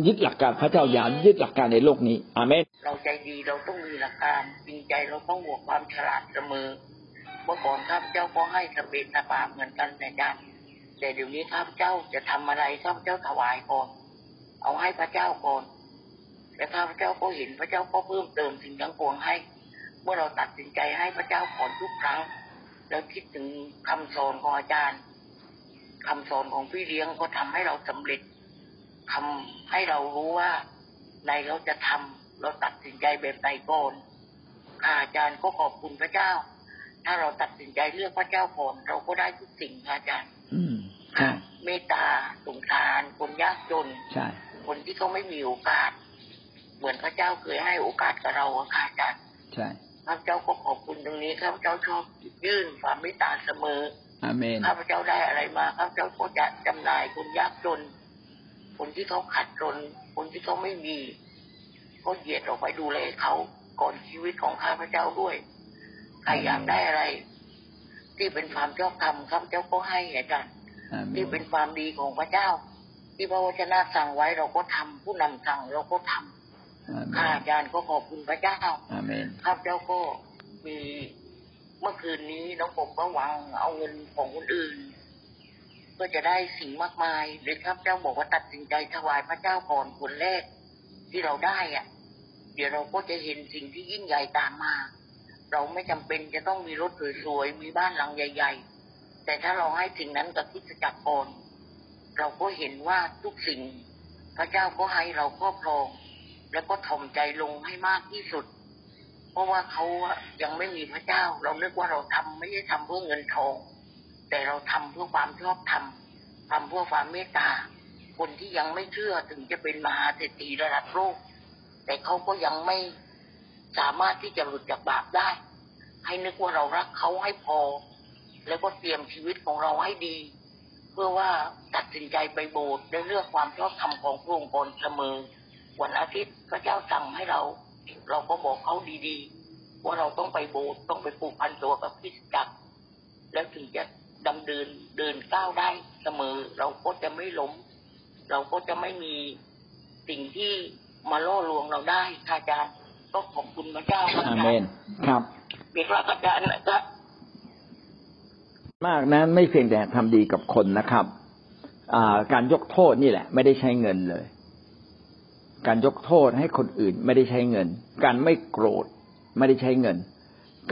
ยึดหลักการพระเจ้าอย่ายึดหลักการในโลกนี้อาเมนเราใจดีเราต้องมีหลักการจริงใจเราต้องบวกความฉลาดเสมอเมื่อก่อนข้าพเจ้าก็ให้สเปนสปาเหมือนกันแต่ยันแต่เดี๋ยวนี้ข้าพเจ้าจะทำอะไรข้าพเจ้าถวายก่อนเอาให้พระเจ้าก่อนและข้าพเจ้าก็เห็นพระเจ้าก็เพิ่มเติมสิ่งทั้งปวงให้ เมื่อเราตัดสินใจให้พระเจ้าก่อนทุกครั้ง แล้วคิดถึงคำสอนของอาจารย์คำสอนของพี่เลี้ยงก็ทำให้เราสำเร็จ ทำให้เรารู้ว่าในเราจะทำเราตัดสินใจแบบไหนก่อนค่ะอาจารย์ก็ขอบคุณพระเจ้า ถ้าเราตัดสินใจเลือกพระเจ้าก่อนเราก็ได้ทุกสิ่งค่ะอาจารย์ อืมใช่เมตตาสงสารคนยากจนใช่คนที่เขาไม่มีโอกาส เหมือนพระเจ้าเคยให้โอกาสกับเราอะค่ะอาจารย์ใช่ข้าพเจ้าก็ขอบคุณตรงนี้ข้าพเจ้าชอบยื่นความเมตตาเสมออาเมนข้าพเจ้าได้อะไรมาข้าพเจ้าก็จะจำหน่ายคนยากจน คนที่เขาขัดจนคนที่เขาไม่มี ก็เหยียดออกไปดูแลเขาก่อนชีวิตของข้าพเจ้าด้วยใครอยากได้อะไร ที่เป็นความชอบธรรมข้าพเจ้าก็ให้อาจารย์อาเมที่นเป็นความดีของพระเจ้า ที่พระวจนะสั่งไว้เราก็ทำผู้นำสั่งเราก็ทำอาเมข้านอาจารย์ก็ขอบคุณพระเจ้าอาเมนข้าพเจ้าก็มีเมื่อคืนนี้น้องผมก็หวังเอาเงินของคนอื่น ก็จะได้สิ่งมากมายหรือข้าพเจ้าบอกว่าตัดสินใจถวายพระเจ้าก่อนคนแรกที่เราได้อะ่ะ เดี๋ยวเราก็จะเห็นสิ่งที่ยิ่งใหญ่ตามมา เราไม่จำเป็นจะต้องมีรถสวยๆมีบ้านหลังใหญ่ ๆ แต่ถ้าเราให้สิ่งนั้นกับคริสตจักรก่อนเราก็เห็นว่าทุกสิ่ง พระเจ้าก็ให้เราครอบครอง แล้วก็ถ่อมใจลงให้มากที่สุด เพราะว่าเขายังไม่มีพระเจ้า เรานึกว่าเราทำไม่ได้ทำเพื่อเงินทอง แต่เราทำเพื่อความชอบธรรมทำเพื่อความเมตตา คนที่ยังไม่เชื่อถึงจะเป็นมหาเศรษฐีระดับโลก แต่เขาก็ยังไม่สามารถที่จะหลุดจากบาปได้ ให้นึกว่าเรารักเขาให้พอ แล้วก็เตรียมชีวิตของเราให้ดี เพื่อว่าตัดสินใจไปโบสถ์ได้เลือกความชอบธรรมของพระองค์ก่อนเสมอ วันอาทิตย์พระเจ้าสั่งให้เรา เราก็บอกเขาดีๆ ว่าเราต้องไปโบสถ์ต้องไปผูกพันตัวกับคริสจักรแล้วถึงจะ ดำเดินเดินก้าวได้เสมอ เราก็จะไม่ล้ม เราก็จะไม่มีสิ่งที่มาล่อลวงเราได้ค่ะอาจารย์ก็ขอบคุณพระเจ้าครับอาอาเมจารนย์ครับเรียกรับอาจารย์นะครับมากนั้นไม่เพียงแต่ทำดีกับคนนะครับอ่าการยกโทษนี่แหละ ไม่ได้ใช้เงินเลย การยกโทษให้คนอื่นไม่ได้ใช้เงิน การไม่โกรธไม่ได้ใช้เงิน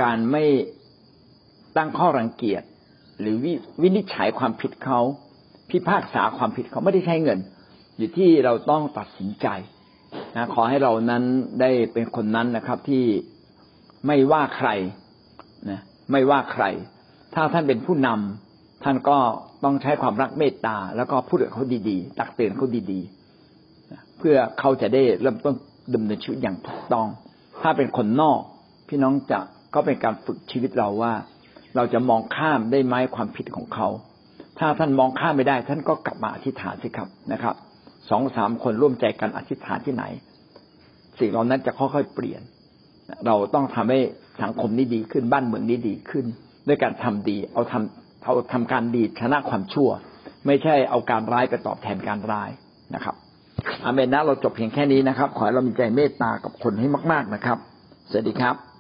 การไม่ตั้งข้อรังเกียจ หรือวิวินิจฉัยความผิดเขาพิพากษาความผิดเขาไม่ได้ใช้เงิน อยู่ที่เราต้องตัดสินใจนะขอให้เรานั้นได้เป็นคนนั้นนะครับที่ไม่ว่าใครนะไม่ว่าใคร ถ้าท่านเป็นผู้นำท่านก็ต้องใช้ความรักเมตตา แล้วก็พูดกับเขาดีๆ ตักเตือนเขาดีๆนะเพื่อเขาจะได้เริ่มต้นดำเนินชีวิตอย่างถูกต้อง ถ้าเป็นคนนอก พี่น้องจะก็เป็นการฝึกชีวิตเราว่า เราจะมองข้ามได้ไหมความผิดของเขา ถ้าท่านมองข้ามไม่ได้ ท่านก็กลับมาอธิษฐานสิครับนะครับสองสามคนร่วมใจกันอธิษฐานที่ไหน สิ่งเหล่านั้นจะค่อยๆเปลี่ยน เราต้องทำให้สังคมนี้ดีขึ้นบ้านเมืองนี้ดีขึ้น ด้วยการทำดี เอาทำเอาทำการดีชนะความชั่ว ไม่ใช่เอาการร้ายไปตอบแทนการร้ายนะครับอาเมนนะเราจบเพียงแค่นี้นะครับ ขอให้เรามีใจเมตตากับคนให้มาก ๆนะครับ สวัสดีครับ